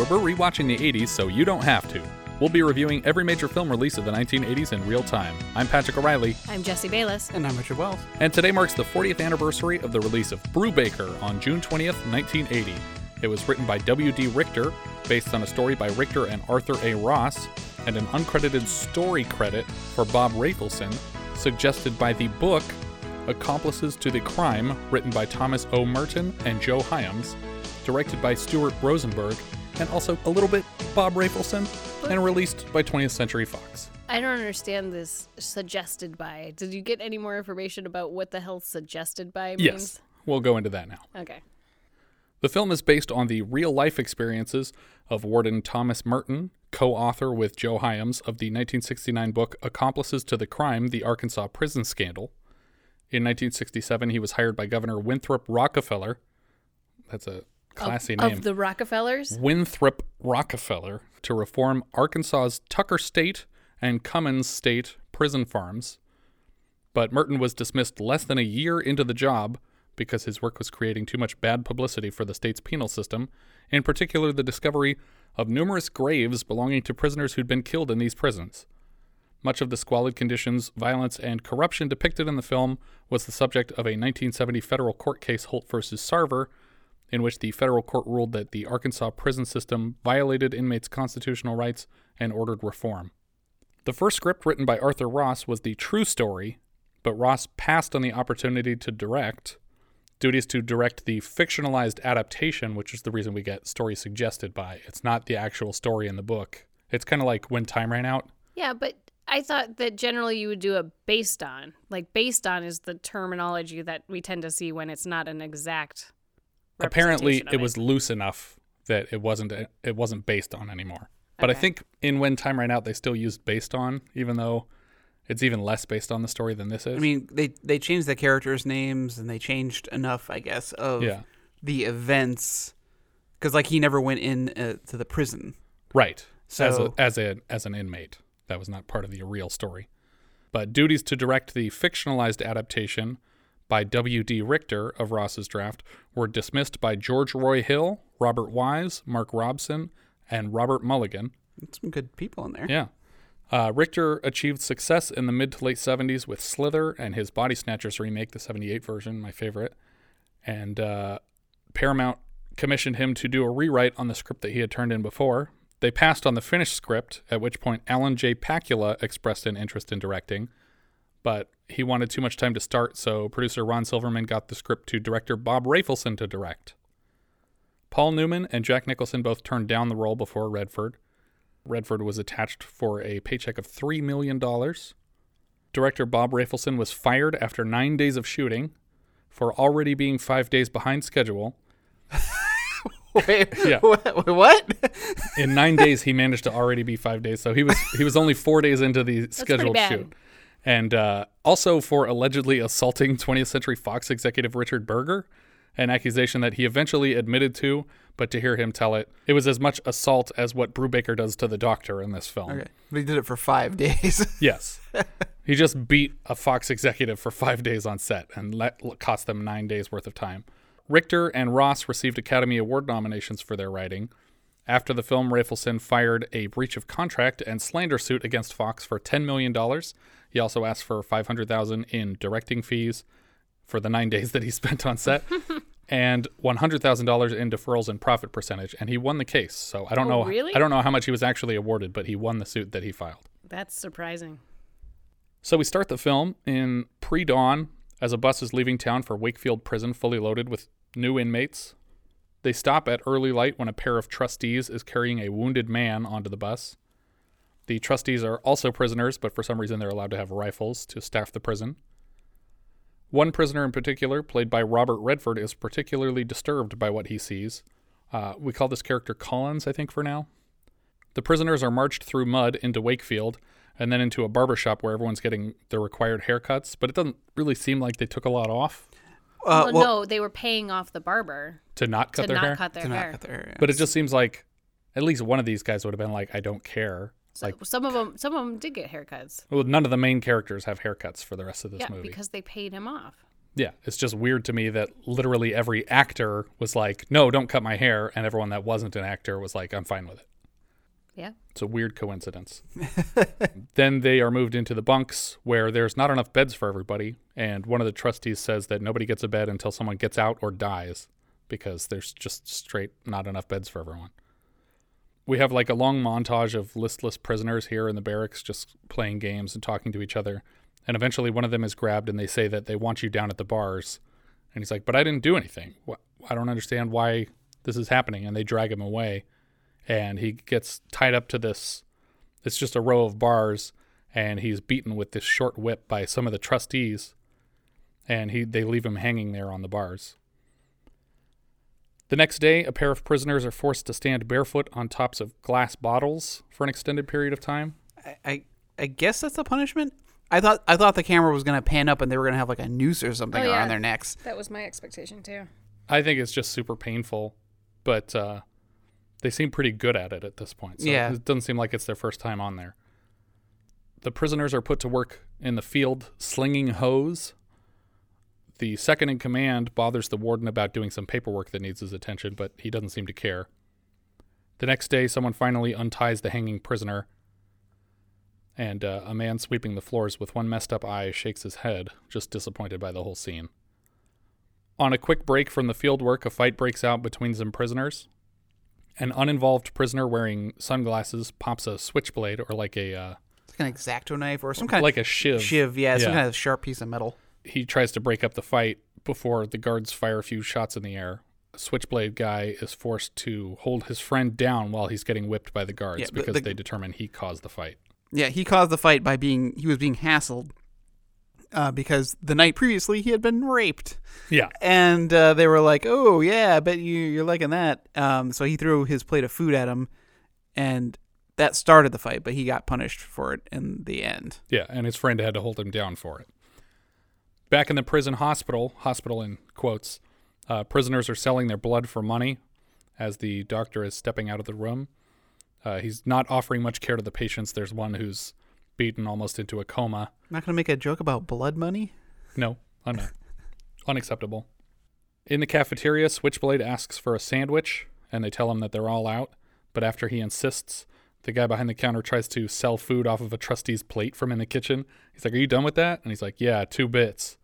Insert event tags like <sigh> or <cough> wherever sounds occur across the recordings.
where we're rewatching the 80s so you don't have to. We'll be reviewing every major film release of the 1980s in real time. I'm Patrick O'Reilly, I'm Jesse Bayless. And I'm Richard Wells. and today marks the 40th anniversary of the release of Brubaker on June 20th, 1980. It was written by W.D. Richter, based on a story by Richter and Arthur A. Ross, and an uncredited story credit for Bob Rafelson, suggested by the book Accomplices to the Crime, written by Thomas O. Murton and Joe Hyams, directed by Stuart Rosenberg, and also a little bit Bob Rafelson, and released by 20th Century Fox. I don't understand this suggested by. Did you get any more information about what the hell suggested by means? Yes, we'll go into that now. Okay. The film is based on the real life experiences of Warden Thomas Murton, co author with Joe Hyams of the 1969 book Accomplices to the Crime The Arkansas Prison Scandal. In 1967, he was hired by Governor Winthrop Rockefeller. That's a classy of, name. Of the Rockefellers? Winthrop Rockefeller to reform Arkansas's Tucker State and Cummins State prison farms. But Murton was dismissed less than a year into the job because his work was creating too much bad publicity for the state's penal system, in particular the discovery of numerous graves belonging to prisoners who'd been killed in these prisons. Much of the squalid conditions, violence, and corruption depicted in the film was the subject of a 1970 federal court case, Holt versus Sarver, in which the federal court ruled that the Arkansas prison system violated inmates' constitutional rights and ordered reform. The first script written by Arthur Ross was the true story, but Ross passed on the opportunity to direct. Duties to direct the fictionalized adaptation, which is the reason we get story suggested by. It's not the actual story in the book. It's kind of like when time ran out. Yeah, but I thought that generally you would do a based on. Like, based on is the terminology that we tend to see when it's not an exact. Apparently, it was loose enough that it wasn't it wasn't based on anymore. But I think in When Time Ran Out, they still used based on, even though it's even less based on the story than this is. I mean, they they changed the characters' names and they changed enough, I guess, of Yeah. the events. Because like he never went in uh, to the prison. right? as a, So- as a as an inmate, that was not part of the real story. But duties to direct the fictionalized adaptation by W.D. Richter of Ross's draft were dismissed by George Roy Hill, Robert Wise, Mark Robson, and Robert Mulligan. Some good people in there. Yeah. Uh, Richter achieved success in the mid to late 70s with Slither and his Body Snatchers remake, the 78 version, my favorite. And uh, Paramount commissioned him to do a rewrite on the script that he had turned in before. They passed on the finished script, at which point Alan J. Pakula expressed an interest in directing, but he wanted too much time to start, so producer Ron Silverman got the script to director Bob Rafelson to direct. Paul Newman and Jack Nicholson both turned down the role before Redford. Redford was attached for a paycheck of $3 million. Director Bob Rafelson was fired after nine days of shooting for already being five days behind schedule. <laughs> Wait, Yeah. <laughs> what? what? In nine days, he managed to already be five days, so he was he was only four days into the scheduled bad. shoot. And uh, also for allegedly assaulting 20th Century Fox executive Richard Berger, an accusation that he eventually admitted to, but to hear him tell it, it was as much assault as what Brubaker does to the Doctor in this film. okay, but he did it for five <laughs> days. Yes. he just beat a Fox executive for five days on set and let, cost them nine days worth of time. Richter and Ross received Academy Award nominations for their writing. After the film, Rafelson fired a breach of contract and slander suit against Fox for $10 million. He also asked for 500,000 in directing fees for the nine <laughs> days that he spent on set. <laughs> And one hundred thousand dollars in deferrals and profit percentage, and he won the case. So I don't Oh, know. really? I don't know how much he was actually awarded, but he won the suit that he filed. That's surprising. So we start the film in pre dawn as a bus is leaving town for Wakefield Prison, fully loaded with new inmates. They stop at early light when a pair of trustees is carrying a wounded man onto the bus. The trustees are also prisoners, but for some reason they're allowed to have rifles to staff the prison. One prisoner in particular, played by Robert Redford, is particularly disturbed by what he sees. Uh, we call this character Collins, I think, for now. The prisoners are marched through mud into Wakefield and then into a barber shop where everyone's getting their required haircuts, but it doesn't really seem like they took a lot off Uh, well, well, no, they were paying off the barber to not cut to their not hair. cut their to not cut their hair. yeah. But it just seems like at least one of these guys would have been like, I don't care. So like, some of them, some of them did get haircuts. well, none of the main characters have haircuts for the rest of this Yeah, movie. because they paid him off. Yeah, it's just weird to me that literally every actor was like, "No, don't cut my hair," and everyone that wasn't an actor was like, "I'm fine with it." Yeah. It's a weird coincidence. <laughs> then they are moved into the bunks where there's not enough beds for everybody, and one of the trustees says that nobody gets a bed until someone gets out or dies because there's just straight not enough beds for everyone. We have like a long montage of listless prisoners here in the barracks just playing games and talking to each other. And eventually one of them is grabbed and they say that they want you down at the bars. And he's like, But I didn't do anything. I don't understand why this is happening. And they drag him away. And he gets tied up to this. It's just a row of bars. And he's beaten with this short whip by some of the trustees. And he they leave him hanging there on the bars. The next day, a pair of prisoners are forced to stand barefoot on tops of glass bottles for an extended period of time. I, I I guess that's the punishment. I thought I thought the camera was gonna pan up and they were gonna have like a noose or something Oh, around their necks. That was my expectation too. I think it's just super painful, but uh, they seem pretty good at it at this point. So Yeah. it doesn't seem like it's their first time on there. The prisoners are put to work in the field slinging hose. The second in command bothers the warden about doing some paperwork that needs his attention, but he doesn't seem to care. The next day, someone finally unties the hanging prisoner, and uh, a man sweeping the floors with one messed up eye shakes his head, just disappointed by the whole scene. On a quick break from the field work, a fight breaks out between some prisoners. An uninvolved prisoner wearing sunglasses pops a switchblade or like a uh, It's like an exacto knife or some kind like of a shiv. shiv. Yeah, some kind of sharp piece of metal. He tries to break up the fight before the guards fire a few shots in the air. Switchblade guy is forced to hold his friend down while he's getting whipped by the guards Yeah, because the- they determine he caused the fight. Yeah, he caused the fight by being he was being hassled uh, because the night previously he had been raped, Yeah. and uh, they were like, "Oh yeah, I bet you you're liking that." Um, so he threw his plate of food at him, and that started the fight. But he got punished for it in the end. Yeah, and his friend had to hold him down for it. Back in the prison hospital, hospital in quotes, uh, prisoners are selling their blood for money as the doctor is stepping out of the room. Uh, he's not offering much care to the patients. There's one who's beaten almost into a coma. not gonna make a joke about blood money. No, I'm not. Unacceptable. In the cafeteria, Switchblade asks for a sandwich, and they tell him that they're all out. But after he insists, the guy behind the counter tries to sell food off of a trustee's plate from in the kitchen. He's like, Are you done with that? And he's like, Yeah, two bits.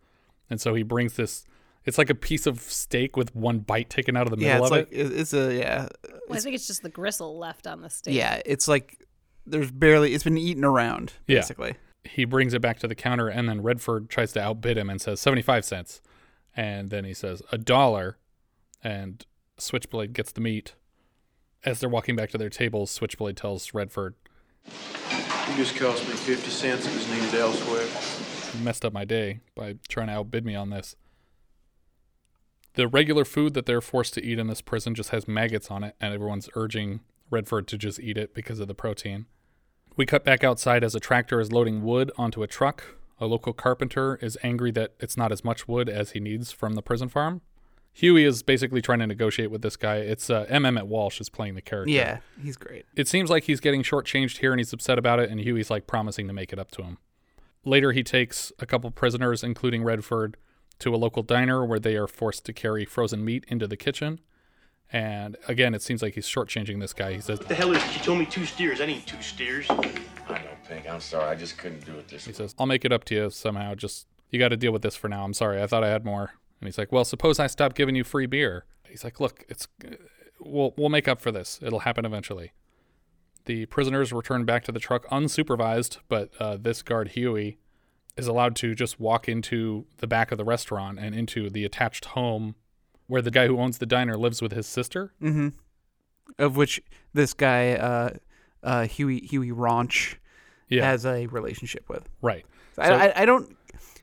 And so he brings this. It's like a piece of steak with one bite taken out of the Yeah, middle it's of like it. it- it's a yeah, Well, I think it's just the gristle left on the steak. yeah. It's like there's barely it's been eaten around Yeah. basically. He brings it back to the counter, and then Redford tries to outbid him and says 75 cents. And then he says, A dollar. And Switchblade gets the meat. As they're walking back to their tables, Switchblade tells Redford, You just cost me 50 cents that was needed elsewhere. Messed up my day by trying to outbid me on this. The regular food that they're forced to eat in this prison just has maggots on it, and everyone's urging Redford to just eat it because of the protein. We cut back outside as a tractor is loading wood onto a truck. A local carpenter is angry that it's not as much wood as he needs from the prison farm. Huey is basically trying to negotiate with this guy. It's uh, M. Emmet Walsh is playing the character. Yeah, he's great. It seems like he's getting shortchanged here and he's upset about it, and Huey's like promising to make it up to him. Later, he takes a couple prisoners, including Redford, to a local diner where they are forced to carry frozen meat into the kitchen. And again, it seems like he's shortchanging this guy. He says, "What The hell is it? You told me two steers. I need two steers. I know, Pink. I'm sorry. I just couldn't do it this way. he way. says, I'll make it up to you somehow. Just, you got to deal with this for now. I'm sorry. I thought I had more. And he's like, Well, suppose I stop giving you free beer. He's like, Look, it's, uh, we'll, we'll make up for this. It'll happen eventually. The prisoners return back to the truck unsupervised, but uh, this guard, Huey, is allowed to just walk into the back of the restaurant and into the attached home where the guy who owns the diner lives with his sister. Mm-hmm. Of which this guy, uh, uh, Huey Huey Rauch, Yeah. has a relationship with. Right. I, So- I, I don't.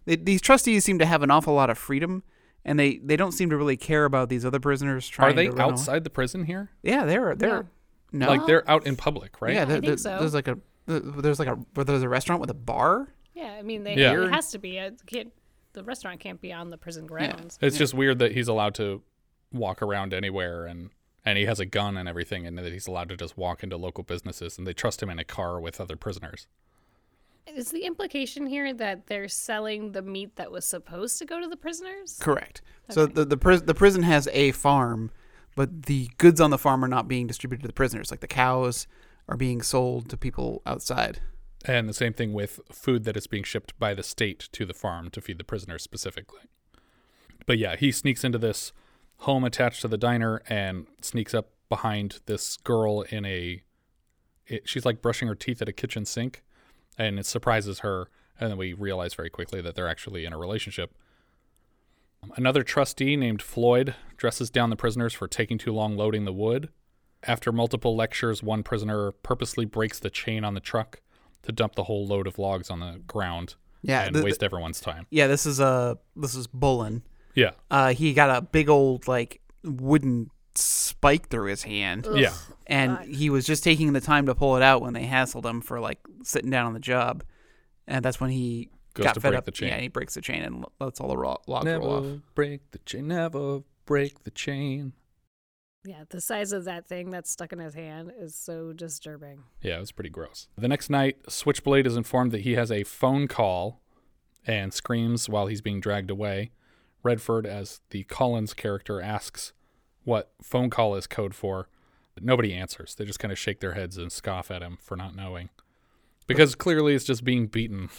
They, these trustees seem to have an awful lot of freedom, and they, they don't seem to really care about these other prisoners. Trying Are they to run away. outside the prison here? Yeah, they're they're No. No, Like they're out in public, right? Yeah, there, think there- so. there's like a there's like a where there's a restaurant with a bar. Yeah, I mean, they, Yeah. it has to be. It can't, the restaurant can't be on the prison grounds. It's just weird that he's allowed to walk around anywhere and and he has a gun and everything and that he's allowed to just walk into local businesses and they trust him in a car with other prisoners. Is the implication here that they're selling the meat that was supposed to go to the prisoners? Correct. So the the, pris- the prison has a farm, but the goods on the farm are not being distributed to the prisoners. Like the cows are being sold to people outside. And the same thing with food that is being shipped by the state to the farm to feed the prisoners specifically. But yeah, he sneaks into this home attached to the diner and sneaks up behind this girl in a. It, she's like brushing her teeth at a kitchen sink, and it surprises her. And then we realize very quickly that they're actually in a relationship. Another trustee named Floyd dresses down the prisoners for taking too long loading the wood. After multiple lectures, one prisoner purposely breaks the chain on the truck to dump the whole load of logs on the ground Yeah, and the- waste everyone's time. Yeah, this is a this is Bullen. Yeah. Uh, he got a big old like wooden spike through his hand. Yeah. and he was just taking the time to pull it out when they hassled him for like sitting down on the job, and that's when he Goes got to fed break up. the chain. Yeah, he breaks the chain and lets all the ro- logs roll off. Never break the chain, never break the chain. Yeah, the size of that thing that's stuck in his hand is so disturbing. Yeah, it was pretty gross. The next night, Switchblade is informed that he has a phone call and screams while he's being dragged away. Redford, as the Collins character, asks what phone call is code for. Nobody answers. They just kind of shake their heads and scoff at him for not knowing. Because clearly it's just being beaten.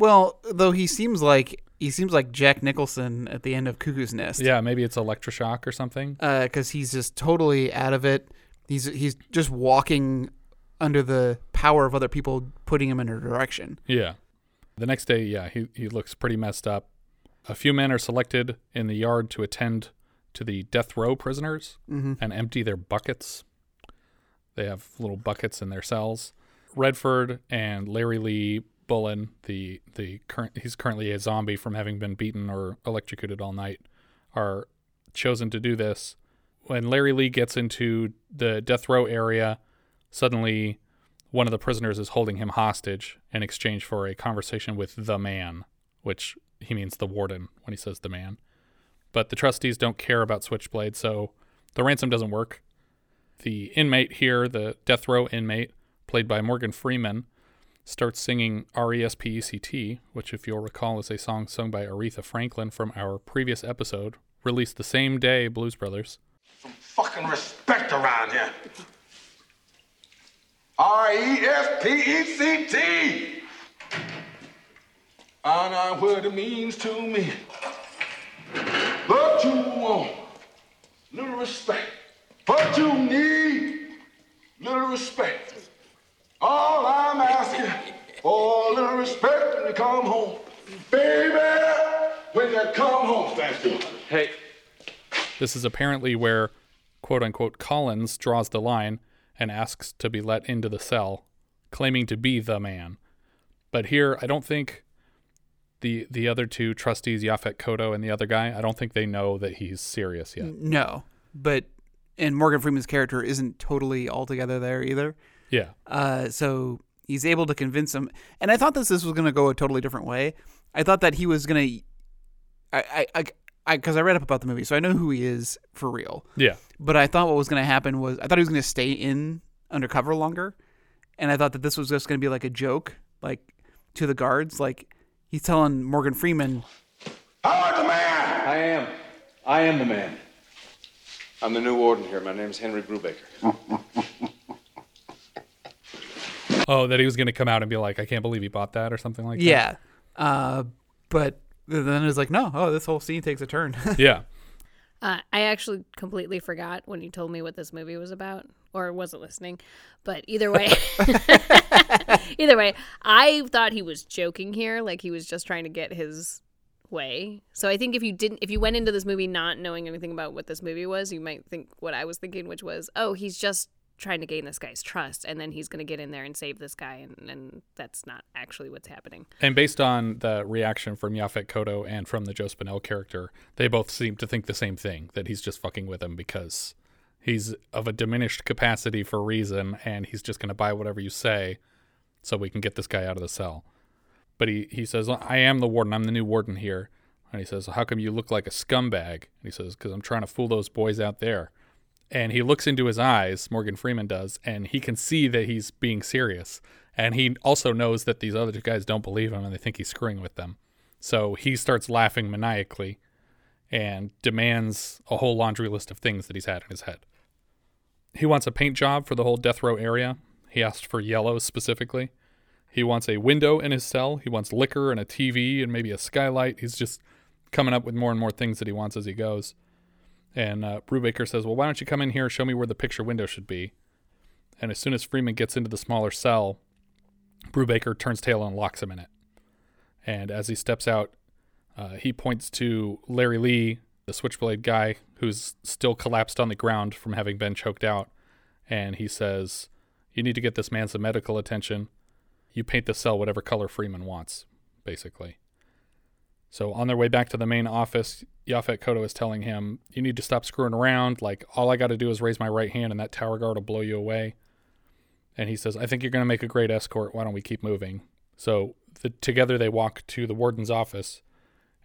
Well, though he seems like he seems like Jack Nicholson at the end of Cuckoo's Nest. Yeah, maybe it's electroshock or something. because he's just totally out of it. He's he's just walking under the power of other people putting him in a direction. Yeah. The next day, yeah, he, he looks pretty messed up. A few men are selected in the yard to attend to the death row prisoners Mhm. and empty their buckets. They have little buckets in their cells. Redford and Larry Lee Bullen, the the current he's currently a zombie from having been beaten or electrocuted all night, are chosen to do this. When Larry Lee gets into the death row area, suddenly one of the prisoners is holding him hostage in exchange for a conversation with the man, which he means the warden when he says the man. But the trustees don't care about Switchblade, so the ransom doesn't work. The inmate here, the death row inmate, played by Morgan Freeman, starts singing R E S P E C T, which, if you'll recall, is a song sung by Aretha Franklin from our previous episode, released the same day Blues Brothers. Some fucking respect around here. R E S P E C T. I know what it means to me. But you want little respect. But you need little respect. All I'm asking for a little respect when you come home. Baby, when you come home. Thank you. Hey. This is apparently where, quote unquote, Collins draws the line and asks to be let into the cell, claiming to be the man. But here, I don't think the the other two trustees, Yaphet Kotto and the other guy, I don't think they know that he's serious yet. No, but and Morgan Freeman's character isn't totally altogether there either. Yeah. Uh, so he's able to convince him, and I thought this this was going to go a totally different way. I thought that he was going to, I, I, I, because I read up about the movie, so I know who he is for real. Yeah. But I thought what was going to happen was I thought he was going to stay in undercover longer, and I thought that this was just going to be like a joke, like to the guards, like he's telling Morgan Freeman, I'm the man. I am. I am the man. I'm the new warden here. My name's Henry Brubaker. <laughs> Oh, that he was going to come out and be like, I can't believe he bought that or something like that. yeah, uh, but then it was like, no, oh, this whole scene takes a turn. <laughs> Yeah. Uh, I actually completely forgot when you told me what this movie was about, or wasn't listening. But either way, <laughs> either way, I thought he was joking here, like he was just trying to get his way. So I think if you didn't, if you went into this movie not knowing anything about what this movie was, you might think what I was thinking, which was, oh, he's just trying to gain this guy's trust, and then he's going to get in there and save this guy, and, and that's not actually what's happening. And based on the reaction from Yaphet Kotto and from the Joe Spinell character, they both seem to think the same thing that he's just fucking with him because He's of a diminished capacity for reason, and he's just going to buy whatever you say so we can get this guy out of the cell. But he, he says, I am the warden. I'm the new warden here. And he says, How come you look like a scumbag? And he says, Because I'm trying to fool those boys out there. And he looks into his eyes, Morgan Freeman does, and he can see that he's being serious. And he also knows that these other two guys don't believe him and they think he's screwing with them. So he starts laughing maniacally and demands a whole laundry list of things that he's had in his head. He wants a paint job for the whole death row area. He asked for yellow specifically. He wants a window in his cell. He wants liquor and a TV and maybe a skylight. He's just coming up with more and more things that he wants as he goes. And uh, Brubaker says, Well, why don't you come in here and show me where the picture window should be? And as soon as Freeman gets into the smaller cell, Brubaker turns tail and locks him in it. And as he steps out, uh, he points to Larry Lee, the switchblade guy who's still collapsed on the ground from having been choked out. And he says, You need to get this man some medical attention. You paint the cell whatever color Freeman wants, basically. So on their way back to the main office, Yaphet Kotto is telling him, You need to stop screwing around. Like, all I got to do is raise my right hand, and that tower guard will blow you away. And he says, I think you're going to make a great escort. Why don't we keep moving? So the, together they walk to the warden's office,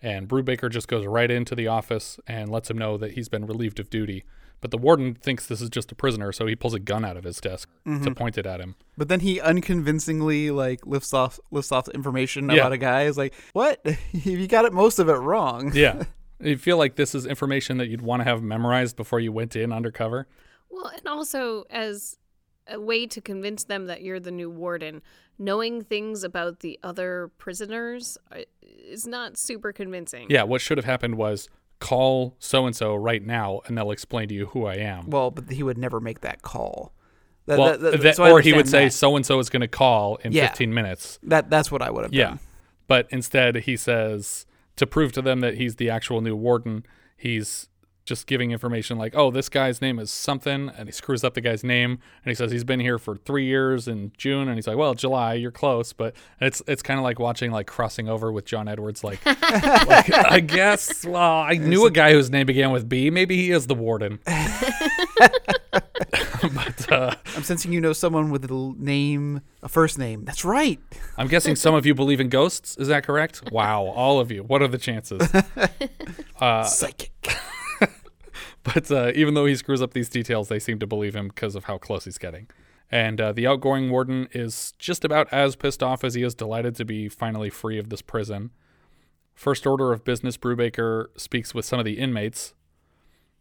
and Brubaker just goes right into the office and lets him know that he's been relieved of duty. But the warden thinks this is just a prisoner, so he pulls a gun out of his desk to Mhm. point it at him. But then he unconvincingly like lifts off lifts off information Yeah. about a guy. Is like, what? <laughs> you got it most of it wrong. Yeah. <laughs> you feel like this is information that you'd want to have memorized before you went in undercover. Well, and also as a way to convince them that you're the new warden, knowing things about the other prisoners uh, is not super convincing. Yeah, what should have happened was call so and so right now, and they'll explain to you who I am. Well, but he would never make that call. That- well, that- that- so or he would say so and so is going to call in Yeah. 15 minutes. That that's what I would have Yeah, done. but instead he says to prove to them that he's the actual new warden, he's just giving information like, "Oh, this guy's name is something," and he screws up the guy's name, and he says he's been here for three years in June, and he's like, "Well, July, you're close," but it's it's kind of like watching like crossing over with John Edwards, like, <laughs> like I guess, well, I knew a guy whose name began with B, maybe he is the warden. <laughs> <laughs> but uh, I'm sensing you know someone with a name, a first name. That's right. I'm guessing some of you believe in ghosts. Is that correct? Wow, all of you. What are the chances? Uh, Psychic. But uh, even though he screws up these details, they seem to believe him because of how close he's getting. And uh, the outgoing warden is just about as pissed off as he is delighted to be finally free of this prison. First order of business, Brubaker speaks with some of the inmates.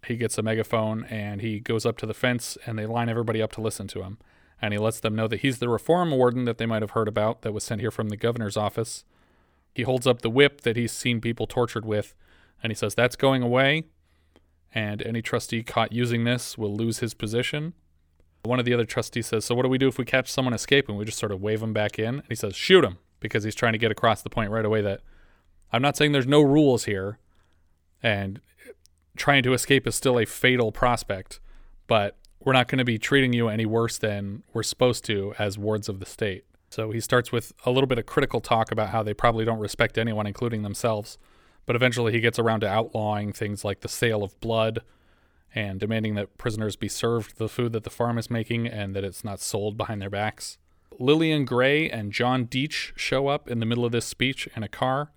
He gets a megaphone and he goes up to the fence and they line everybody up to listen to him. And he lets them know that he's the reform warden that they might have heard about that was sent here from the governor's office. He holds up the whip that he's seen people tortured with and he says, That's going away and any trustee caught using this will lose his position. One of the other trustees says, So, what do we do if we catch someone escaping? We just sort of wave him back in. And he says, Shoot him, because he's trying to get across the point right away that I'm not saying there's no rules here, and trying to escape is still a fatal prospect, but we're not going to be treating you any worse than we're supposed to as wards of the state. So, he starts with a little bit of critical talk about how they probably don't respect anyone, including themselves. But eventually, he gets around to outlawing things like the sale of blood and demanding that prisoners be served the food that the farm is making and that it's not sold behind their backs. Lillian Gray and John Deach show up in the middle of this speech in a car,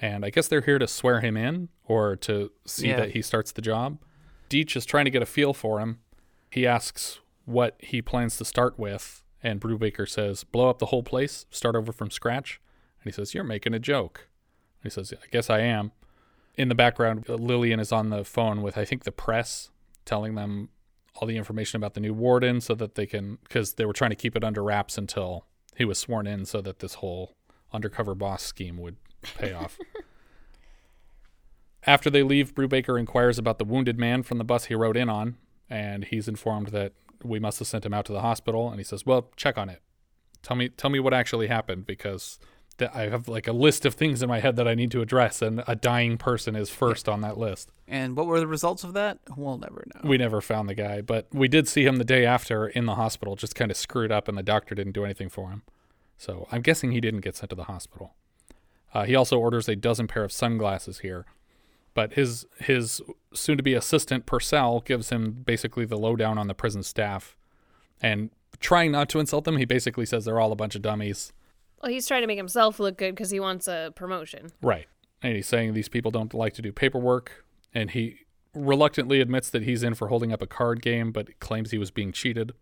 and I guess they're here to swear him in or to see Yeah. that he starts the job. Deach is trying to get a feel for him. He asks what he plans to start with, and Brubaker says, Blow up the whole place, start over from scratch. And he says, You're making a joke. He says, I guess I am. In the background, uh, Lillian is on the phone with, I think, the press, telling them all the information about the new warden so that they can, because they were trying to keep it under wraps until he was sworn in so that this whole undercover boss scheme would pay off. <laughs> After they leave, Brubaker inquires about the wounded man from the bus he rode in on, and he's informed that we must have sent him out to the hospital. And he says, "Well, check on it. Tell me, tell me what actually happened, because th- I have like a list of things in my head that I need to address, and a dying person is first on that list." And what were the results of that? We'll never know. We never found the guy, but we did see him the day after in the hospital, just kind of screwed up, and the doctor didn't do anything for him. So I'm guessing he didn't get sent to the hospital. Uh, he also orders a dozen pair of sunglasses here. But his his soon to be assistant Purcell gives him basically the lowdown on the prison staff, and trying not to insult them, he basically says they're all a bunch of dummies. Well, he's trying to make himself look good because he wants a promotion. Right. And he's saying these people don't like to do paperwork. And he reluctantly admits that he's in for holding up a card game, but claims he was being cheated.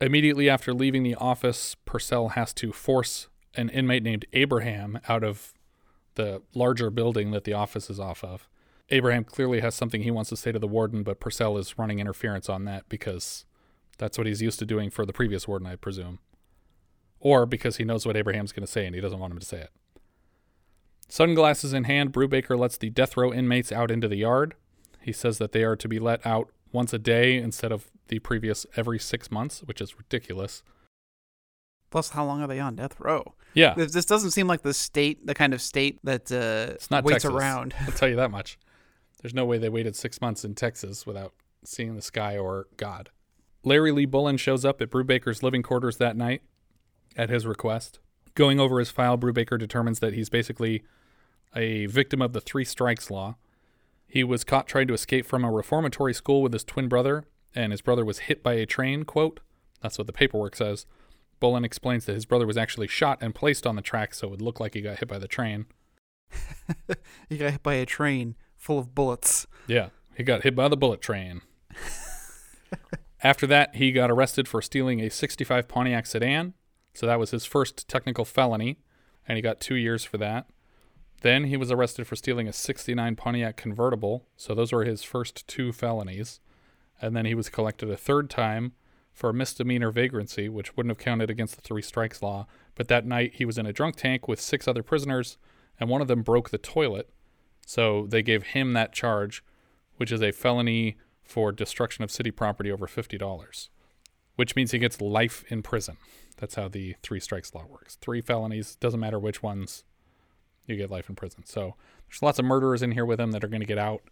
Immediately after leaving the office, Purcell has to force an inmate named Abraham out of the larger building that the office is off of. Abraham clearly has something he wants to say to the warden, but Purcell is running interference on that because that's what he's used to doing for the previous warden, I presume. Or because he knows what Abraham's going to say and he doesn't want him to say it. Sunglasses in hand, Brubaker lets the death row inmates out into the yard. He says that they are to be let out once a day instead of the previous every six months, which is ridiculous. Plus, how long are they on death row? Yeah. This, this doesn't seem like the state, the kind of state that uh, It's not waits Texas. around. I'll tell you that much. There's no way they waited six months in Texas without seeing the sky or God. Larry Lee Bullen shows up at Brubaker's living quarters that night at his request. Going over his file, Brubaker determines that he's basically a victim of the three strikes law. He was caught trying to escape from a reformatory school with his twin brother, and his brother was hit by a train, quote. That's what the paperwork says. Bullen explains that his brother was actually shot and placed on the track so it would look like he got hit by the train. <laughs> he got hit by a train full of bullets. Yeah, he got hit by the bullet train. <laughs> After that, he got arrested for stealing a 65 Pontiac sedan. So that was his first technical felony, and he got two years for that. Then he was arrested for stealing a 69 Pontiac convertible. So those were his first two felonies. And then he was collected a third time for misdemeanor vagrancy, which wouldn't have counted against the three strikes law. But that night he was in a drunk tank with six other prisoners, and one of them broke the toilet. So they gave him that charge, which is a felony for destruction of city property over $50, which means he gets life in prison. That's how the three strikes law works. Three felonies, doesn't matter which ones, you get life in prison. So there's lots of murderers in here with him that are going to get out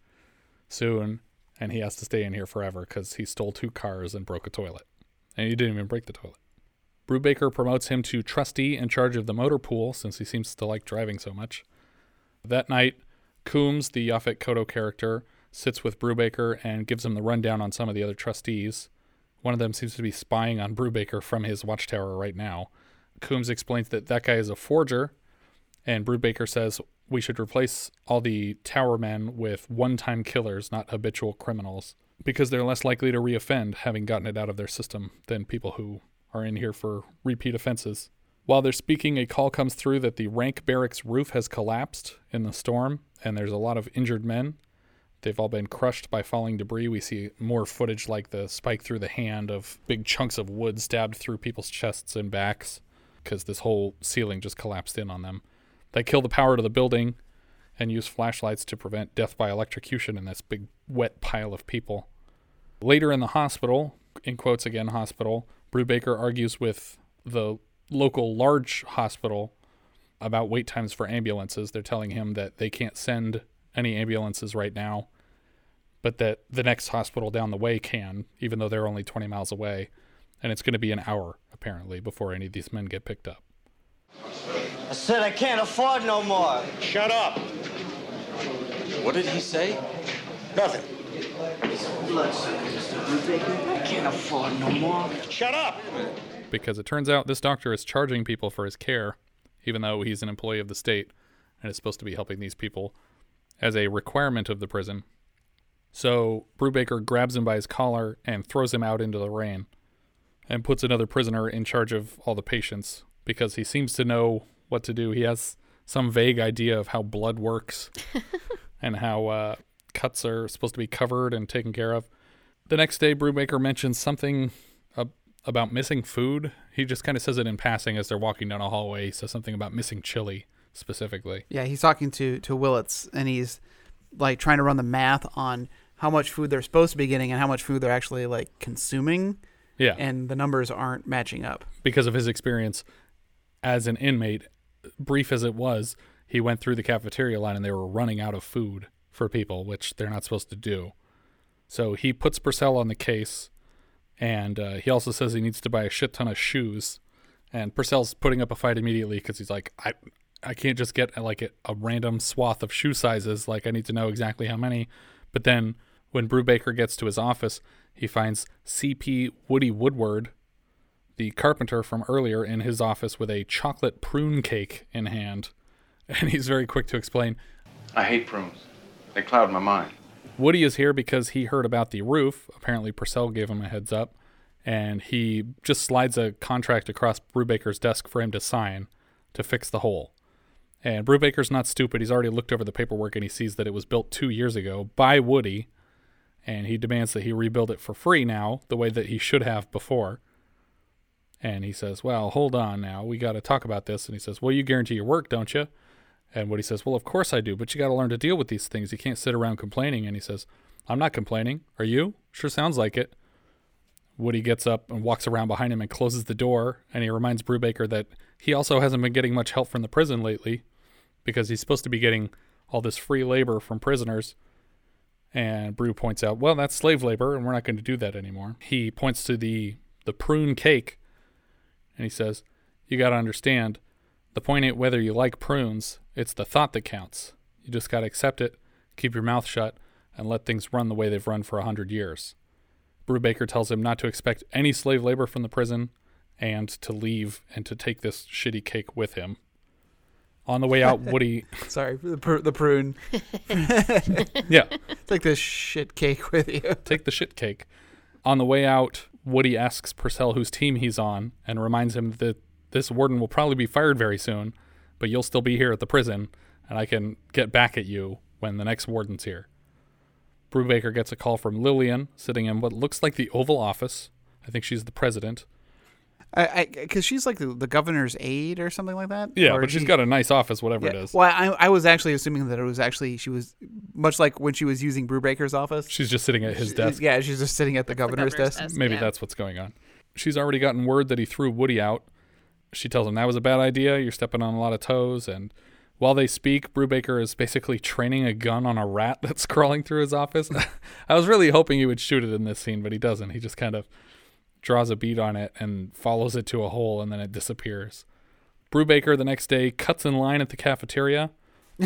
soon, and he has to stay in here forever because he stole two cars and broke a toilet. And he didn't even break the toilet. Brubaker promotes him to trustee in charge of the motor pool since he seems to like driving so much. That night, Coombs, the Yaphet Kotto character, sits with Brubaker and gives him the rundown on some of the other trustees. One of them seems to be spying on Brubaker from his watchtower right now. Coombs explains that that guy is a forger, and Brubaker says we should replace all the tower men with one time killers, not habitual criminals, because they're less likely to reoffend having gotten it out of their system than people who are in here for repeat offenses. While they're speaking, a call comes through that the rank barracks roof has collapsed in the storm, and there's a lot of injured men. They've all been crushed by falling debris. We see more footage like the spike through the hand of big chunks of wood stabbed through people's chests and backs because this whole ceiling just collapsed in on them. They kill the power to the building and use flashlights to prevent death by electrocution in this big wet pile of people. Later in the hospital, in quotes again, hospital, Brubaker argues with the local large hospital about wait times for ambulances. They're telling him that they can't send any ambulances right now, but that the next hospital down the way can, even though they're only 20 miles away. And it's going to be an hour, apparently, before any of these men get picked up. I said I can't afford no more. Shut up. What did he say? Nothing. I can't afford no more. Shut up. Because it turns out this doctor is charging people for his care, even though he's an employee of the state and is supposed to be helping these people as a requirement of the prison. So Brubaker grabs him by his collar and throws him out into the rain and puts another prisoner in charge of all the patients because he seems to know what to do. He has some vague idea of how blood works <laughs> and how uh, cuts are supposed to be covered and taken care of. The next day, Brubaker mentions something uh, about missing food. He just kind of says it in passing as they're walking down a hallway. He says something about missing chili specifically. Yeah, he's talking to to Willits, and he's like trying to run the math on how much food they're supposed to be getting and how much food they're actually like consuming. Yeah. and the numbers aren't matching up. because of his experience as an inmate, brief as it was, he went through the cafeteria line and they were running out of food for people, which they're not supposed to do. So he puts Purcell on the case, and uh, he also says he needs to buy a shit ton of shoes. And Purcell's putting up a fight immediately because he's like, I, I can't just get like a, a random swath of shoe sizes. Like I need to know exactly how many. But then when Brubaker gets to his office, he finds C.P. Woody Woodward, the carpenter from earlier, in his office with a chocolate prune cake in hand. <laughs> And he's very quick to explain I hate prunes. They cloud my mind. Woody is here because he heard about the roof. Apparently, Purcell gave him a heads up, and he just slides a contract across Brubaker's desk for him to sign to fix the hole. And Brubaker's not stupid. He's already looked over the paperwork and he sees that it was built two years ago by Woody, and he demands that he rebuild it for free now, the way that he should have before. And he says, Well, hold on now. We got to talk about this. And he says, Well, you guarantee your work, don't you? And Woody says, Well, of course I do, but you got to learn to deal with these things. You can't sit around complaining. And he says, I'm not complaining. Are you? Sure sounds like it. Woody gets up and walks around behind him and closes the door. And he reminds Brubaker that he also hasn't been getting much help from the prison lately because he's supposed to be getting all this free labor from prisoners. And Brew points out, well, that's slave labor, and we're not going to do that anymore. He points to the the prune cake, and he says, "You got to understand, the point ain't whether you like prunes; it's the thought that counts. You just got to accept it, keep your mouth shut, and let things run the way they've run for a hundred years." Brubaker tells him not to expect any slave labor from the prison, and to leave and to take this shitty cake with him. On the way out, <laughs> Woody. Sorry, the, pr- the prune. <laughs> yeah. <laughs> Take this shit cake with you. Take the shit cake. On the way out, Woody asks Purcell whose team he's on and reminds him that this warden will probably be fired very soon, but you'll still be here at the prison, and I can get back at you when the next warden's here. Brubaker gets a call from Lillian, sitting in what looks like the Oval Office. I think she's the president. I, because she's like the, the governor's aide or something like that. Yeah, Or but she's she- got a nice office, whatever it Yeah. is. Well, I, I was actually assuming that it was actually she was much like when she was using Brubaker's office. She's just sitting at his She- desk. Yeah, she's just sitting at the governor's, desk. Maybe that's what's going on. She's already gotten word that he threw Woody out. She tells him that was a bad idea. You're stepping on a lot of toes. And while they speak, Brubaker is basically training a gun on a rat <laughs> that's crawling through his office. <laughs> I was really hoping he would shoot it in this scene, but he doesn't. He just kind of draws a bead on it and follows it to a hole, and then it disappears. Brubaker the next day cuts in line at the cafeteria. <laughs>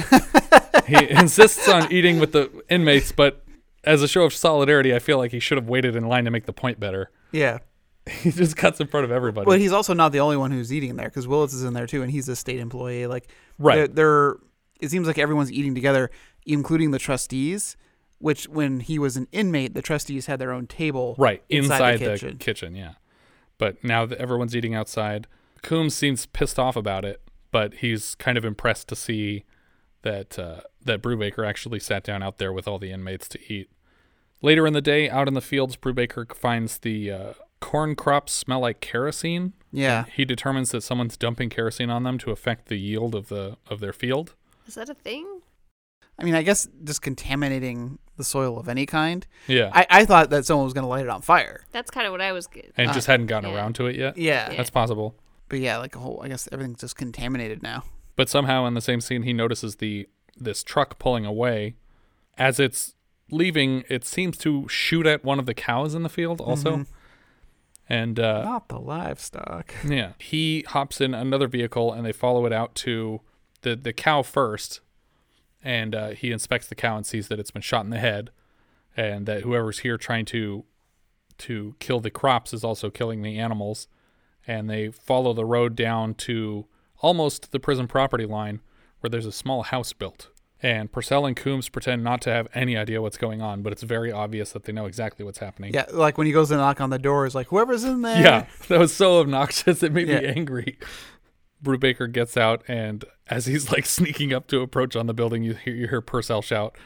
he insists on eating with the inmates, but as a show of solidarity, I feel like he should have waited in line to make the point better. Yeah. <laughs> He just cuts in front of everybody. Well, he's also not the only one who's eating there because Willis is in there too, and he's a state employee. Like, Right. They're, they're- it seems like everyone's eating together, including the trustees. Which, when he was an inmate, the trustees had their own table, right inside, inside, the kitchen. kitchen, yeah. But now that everyone's eating outside, Coombs seems pissed off about it, but he's kind of impressed to see that uh, that Brubaker actually sat down out there with all the inmates to eat. Later in the day, out in the fields, Brubaker finds the uh, corn crops smell like kerosene. Yeah. He determines that someone's dumping kerosene on them to affect the yield of the of their field. Is that a thing? I mean, I guess just contaminating the soil of any kind. Yeah. I, I thought that someone was going to light it on fire. That's kind of what I was. Good. and just hadn't gotten yeah. around to it yet. Yeah. that's possible. But yeah, like a whole, I guess everything's just contaminated now. But somehow in the same scene, he notices the this truck pulling away. As it's leaving, it seems to shoot at one of the cows in the field also. Mhm. And uh, Not the livestock. yeah, he hops in another vehicle and they follow it out to the the cow first, and uh, he inspects the cow and sees that it's been shot in the head, and that whoever's here trying to to kill the crops is also killing the animals, and they follow the road down to almost the prison property line where there's a small house built. And Purcell and Coombs pretend not to have any idea what's going on, but it's very obvious that they know exactly what's happening. Yeah, like when he goes to knock on the door, he's like whoever's in there. Yeah, <laughs> that was so obnoxious. It made me angry. Brubaker gets out, and as he's <laughs> like sneaking up to approach on the building, you hear, you hear Purcell shout,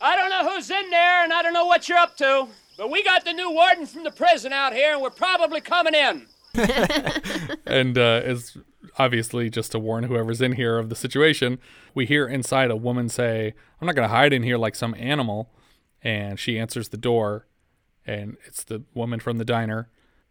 I don't know who's in there, and I don't know what you're up to, but we got the new warden from the prison out here, and we're probably coming in. <laughs> and uh, is obviously just to warn whoever's in here of the situation. We hear inside a woman say, "I'm not going to hide in here like some animal," and she answers the door, and it's the woman from the diner.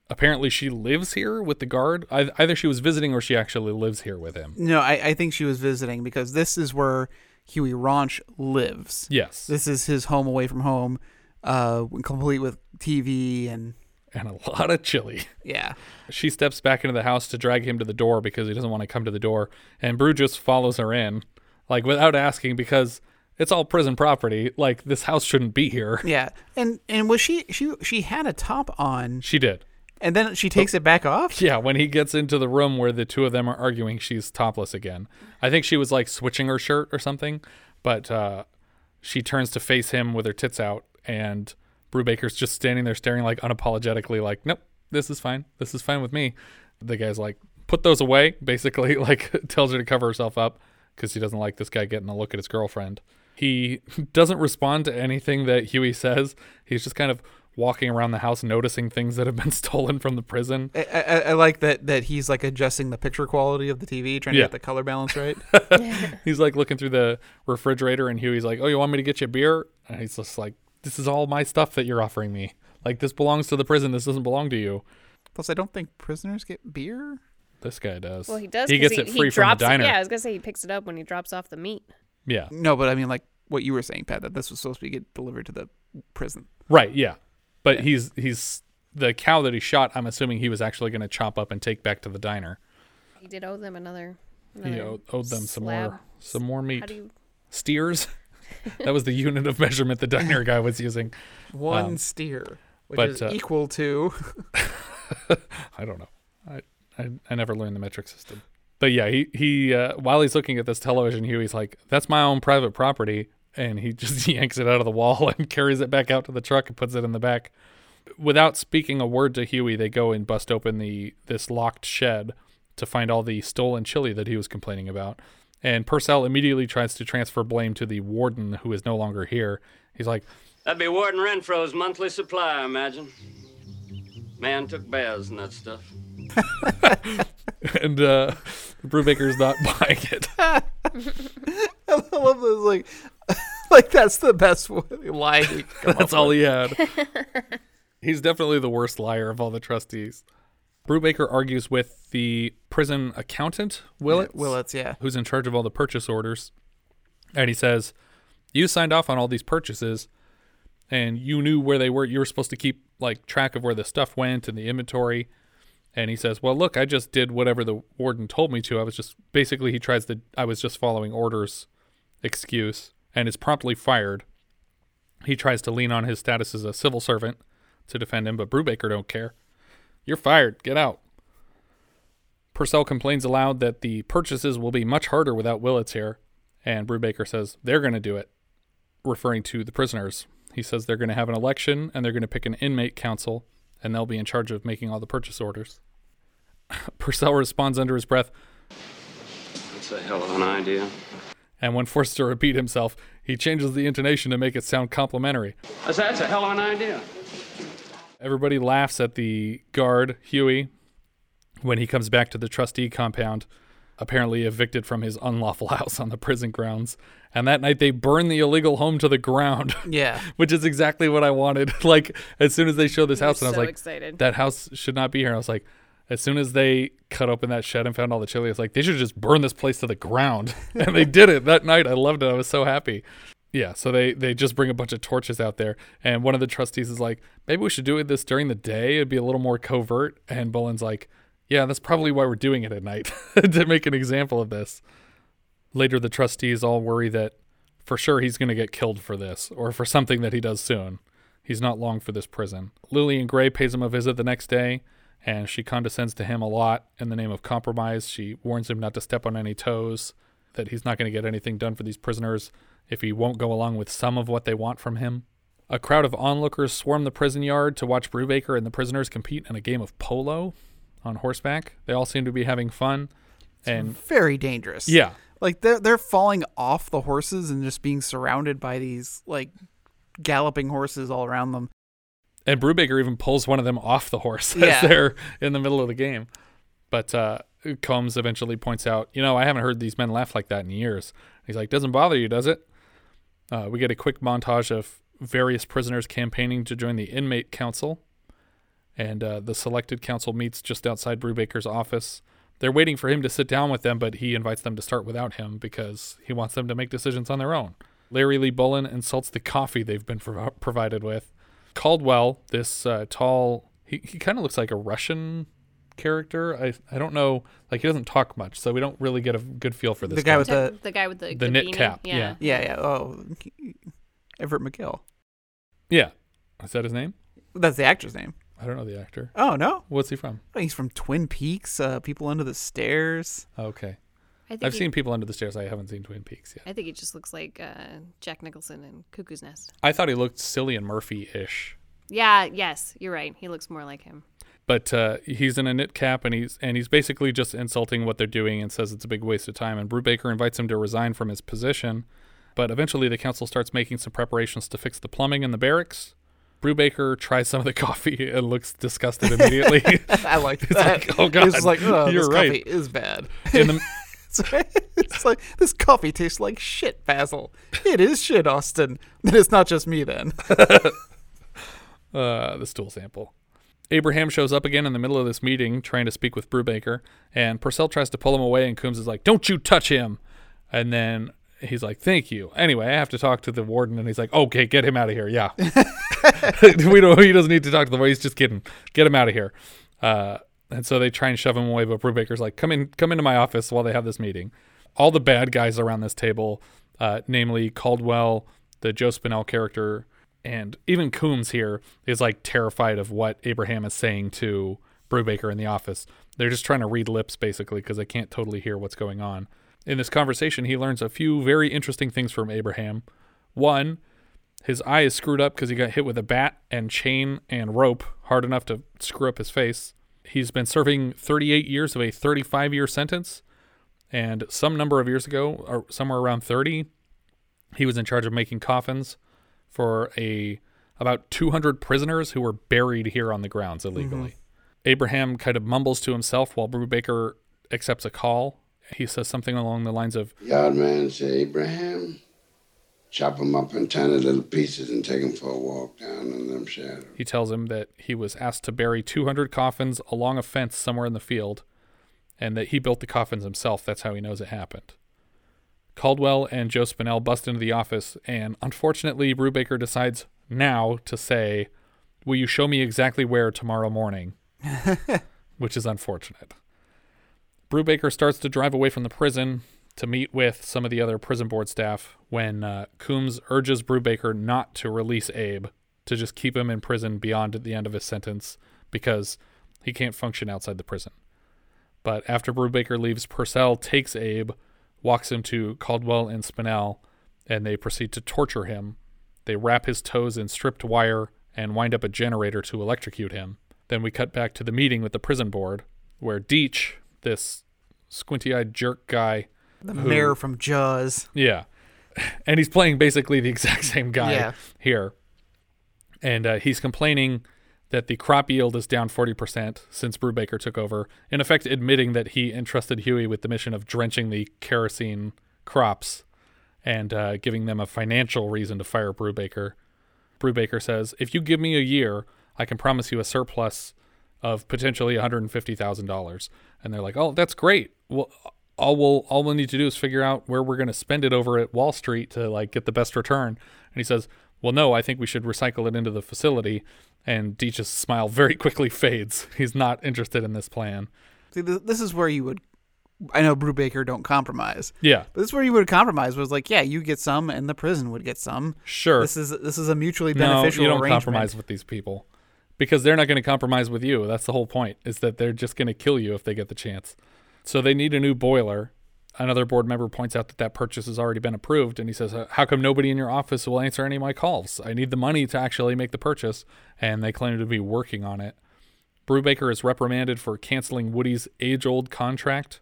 Apparently, she lives here with the guard. Ei- Either she was visiting or she actually lives here with him. No, I, I think she was visiting because this is where Huey Rauch lives. Yes. This is his home away from home, uh, complete with TV and and a lot of chili. <laughs> Yeah. She steps back into the house to drag him to the door because he doesn't want to come to the door, and Brew just follows her in, like without asking because it's all prison property. Like this house shouldn't be here. Yeah. And and was she she she had a top on She did. And then she takes it back off? <laughs> Yeah, when he gets into the room where the two of them are arguing, she's topless again. I think she was like switching her shirt or something, but uh, she turns to face him with her tits out, and Brubaker's just standing there staring like unapologetically, like, nope, this is fine. This is fine with me. The guy's like, put those away, <laughs> basically, like <laughs> tells her to cover herself up because he doesn't like this guy getting a look at his girlfriend. He doesn't respond to anything that Huey says. He's just kind of walking around the house noticing things that have been <laughs> stolen from the prison. I, I, I like that that he's like adjusting the picture quality of the TV, trying to get the color balance right. <laughs> he's like looking through the refrigerator, and Huey's like, "Oh, you want me to get you a beer?" And he's just like, "This is all my stuff that you're offering me. Like this belongs to the prison. This doesn't belong to you." Plus, I don't think prisoners get beer. This guy does. Well, he does. He gets it free from drops the diner. It, yeah, I was gonna say he picks it up when he drops off the meat. yeah. No, but I mean like what you were saying, Pat, that this was supposed to be get delivered to the prison. Right. Yeah. But he's he's the cow that he shot. I'm assuming he was actually going to chop up and take back to the diner. He did owe them another. He owed, owed them some more some more meat. How do you? Steers. <laughs> that was the unit of measurement the diner guy was using. One Um, steer, which but, is uh, equal to <laughs> I don't know. I, I I never learned the metric system. But yeah, he he uh, while he's looking at this television, Huey's like, "That's my own private property," and he <laughs> just yanks it out of the wall and carries it back out to the truck and puts it in the back. Without speaking a word to Huey, they go and bust open the this locked shed to find all the stolen chili that he was complaining about. And Purcell immediately tries to transfer blame to the warden, who is no longer here. He's like, That'd be Warden Renfro's monthly supply, I imagine. Man took baths and that stuff. <laughs> and uh, Brubaker's not <laughs> buying it. I love this like <laughs> like that's the best <laughs> lie. he <laughs> come That's up all with. he had. He's definitely the worst liar of all the trustees. Brubaker argues with the prison accountant, Willets. Willets, yeah. Who's in charge of all the purchase orders. And he says, You signed off on all these purchases and you knew where they were. You were supposed to keep like track of where the stuff went and the inventory. And he says, Well, look, I just did whatever the warden told me to. I was just basically, he tries to, I was just following orders excuse and is promptly fired. He tries to lean on his status as a civil servant to defend him, but Brubaker don't care. You're fired. Get out. Purcell complains aloud that the purchases will be much harder without Willets here, and Brubaker says they're going to do it, referring to the prisoners. He says they're going to have an election and they're going to pick an inmate council, and they'll be in charge of making all the purchase orders. <laughs> Purcell responds under his breath, That's a hell of an idea. And when forced to repeat himself, he changes the intonation to make it sound complimentary. That's, that's a hell of an idea. Everybody laughs at the guard, Huey, when he comes back to the trustee compound, apparently evicted from his unlawful <laughs> house on the prison grounds. And that night they burn the illegal home to the ground. <laughs> Yeah. Which is exactly what I wanted. <laughs> Like, as soon as they show this You were house, and I was so like, excited. that house should not be here. And I was like, as soon as they cut open that shed and found all the chili, it's like, they should just burn this place to the ground. <laughs> and they did it that night. I loved it. I was so happy. Yeah, so they they just bring a bunch of torches out there, and one of the trustees is like, maybe we should do this during the day. It'd be a little more covert. And Bullen's like, yeah, that's probably why we're doing it at night <laughs> to make an example of this. Later, the trustees all worry that for sure he's going to get killed for this or for something that he does soon. He's not long for this prison. Lillian Gray pays him a visit the next day, and she condescends to him a lot in the name of compromise. She warns him not to step on any toes, that he's not going to get anything done for these prisoners if he won't go along with some of what they want from him. A crowd of onlookers swarm the prison yard to watch Brubaker and the prisoners compete in a game of polo on horseback. They all seem to be having fun. And Very dangerous. Yeah. Like they're they're falling off the horses and just being surrounded by these like galloping horses all around them. And Brubaker even pulls one of them off the horse <laughs> Yeah. as they're in the middle of the game. But uh, Coombs eventually points out, you know, I haven't heard these men laugh like that in years. He's like, doesn't bother you, does it? Uh, we get a quick montage of various prisoners campaigning to join the inmate council. And uh, the selected council meets just outside Brubaker's office. They're waiting for him to sit down with them, but he invites them to start without him because he wants them to make decisions on their own. Larry Lee Bullen insults the coffee they've been prov- provided with. Caldwell, this uh, tall He he kind of looks like a Russian character. I I don't know. Like he doesn't talk much, so we don't really get a good feel for this. The guy with the the guy with the, the knit beanie, cap. Yeah. Yeah. yeah, yeah. Oh, Everett McGill. yeah. Is that his name? That's the actor's name. I don't know the actor. Oh no, What's he from? Oh, he's from Twin Peaks. Uh, People Under the Stairs. Okay. I think I've he- seen people under the stairs. I haven't seen Twin Peaks yet. I think he just looks like uh, Jack Nicholson in Cuckoo's Nest. I thought he looked Cillian Murphy-ish. Yeah, yes, you're right. He looks more like him. but uh, he's in a knit cap and he's and he's basically just insulting what they're doing and says it's a big waste of time. And Brubaker invites him to resign from his position, but eventually the council starts making some preparations to fix the plumbing in the barracks. Brubaker tries some of the <laughs> coffee and looks disgusted immediately. <laughs> I like It's that. like, oh god, It's like, oh, you're this right. coffee is bad. In the, <laughs> <laughs> it's, like this coffee tastes like shit, Basil. It is shit, Austin. Then it's not just me then. <laughs> uh, the stool sample. Abraham shows up again in the middle of this meeting trying to speak with Brubaker, and Purcell tries to pull him away, and Coombs is like, Don't you touch him! And then he's like, Thank you. Anyway, I have to talk to the warden, and he's like, Okay, get him out of here. Yeah. <laughs> we don't, he doesn't need to talk to the warden. He's just kidding. Get him out of here. Uh, and so they try and shove him away, but Brubaker's like, Come in, come into my office while they have this meeting. All the bad guys around this table, uh, namely Caldwell, the Joe Spinell character, and even Coombs here is like terrified of what Abraham is saying to Brubaker in the office. They're just trying to read lips basically because they can't totally hear what's going on. In this conversation, he learns a few very interesting things from Abraham. One, his eye is screwed up because he got hit with a bat and chain and rope hard enough to screw up his face. He's been serving 38 years of a 35 year sentence. And some number of years ago, or somewhere around 30, he was in charge of making coffins for a about 200 prisoners who were buried here on the grounds illegally. Mm-hmm. Abraham kind of mumbles to himself while Brubaker accepts a call. He says something along the lines of, Yard man said, Abraham, chop 'em up in tiny little pieces and take them for a walk down in them shadows. he tells him that he was asked to bury 200 coffins along a fence somewhere in the field and that he built the coffins himself. That's how he knows it happened. Caldwell and Joe Spinell bust into the office, and unfortunately, Brubaker decides now to say, Will you show me exactly where tomorrow morning? <laughs> Which is unfortunate. Brubaker starts to drive away from the prison to meet with some of the other prison board staff when uh, Coombs urges Brubaker not to release Abe, to just keep him in prison beyond the end of his sentence because he can't function outside the prison. But after Brubaker leaves, Purcell takes Abe, walks him to Caldwell and Spinell, and they proceed to torture him. They wrap his toes in stripped wire and wind up a generator to electrocute him. Then we cut back to the meeting with the prison board, where Deach, this squinty eyed jerk guy, The who- mayor from Jaws. yeah. <laughs> And he's playing basically the exact <laughs> same guy Yeah. here. And uh, he's complaining that the crop yield is down 40% since Brubaker took over, in effect, admitting that he entrusted Huey with the mission of drenching the kerosene crops and uh, giving them a financial reason to fire Brubaker. Brubaker says, If you give me a year, I can promise you a surplus of potentially $150,000. And they're like, Oh, that's great. Well, all we'll all we'll need to do is figure out where we're going to spend it over at Wall Street to like get the best return. And he says, "Well, no, I think we should recycle it into the facility." And Deach's smile very quickly fades. <laughs> He's not interested in this plan. See, th- this is where you would. I know Brubaker don't compromise. Yeah. But this is where you would compromise was like, yeah, you get some, and the prison would get some. Sure. This is this is a mutually beneficial. No, you don't arrangement. compromise with these people because they're not going to compromise with you. That's the whole point. Is that they're just going to kill you if they get the chance. So they need a new boiler. Another board member points out that that purchase has already been approved, and he says, uh, "How come nobody in your office will answer any of my calls? I need the money to actually make the purchase." And they claim to be working on it. Brubaker is reprimanded for canceling Woody's age-old contract,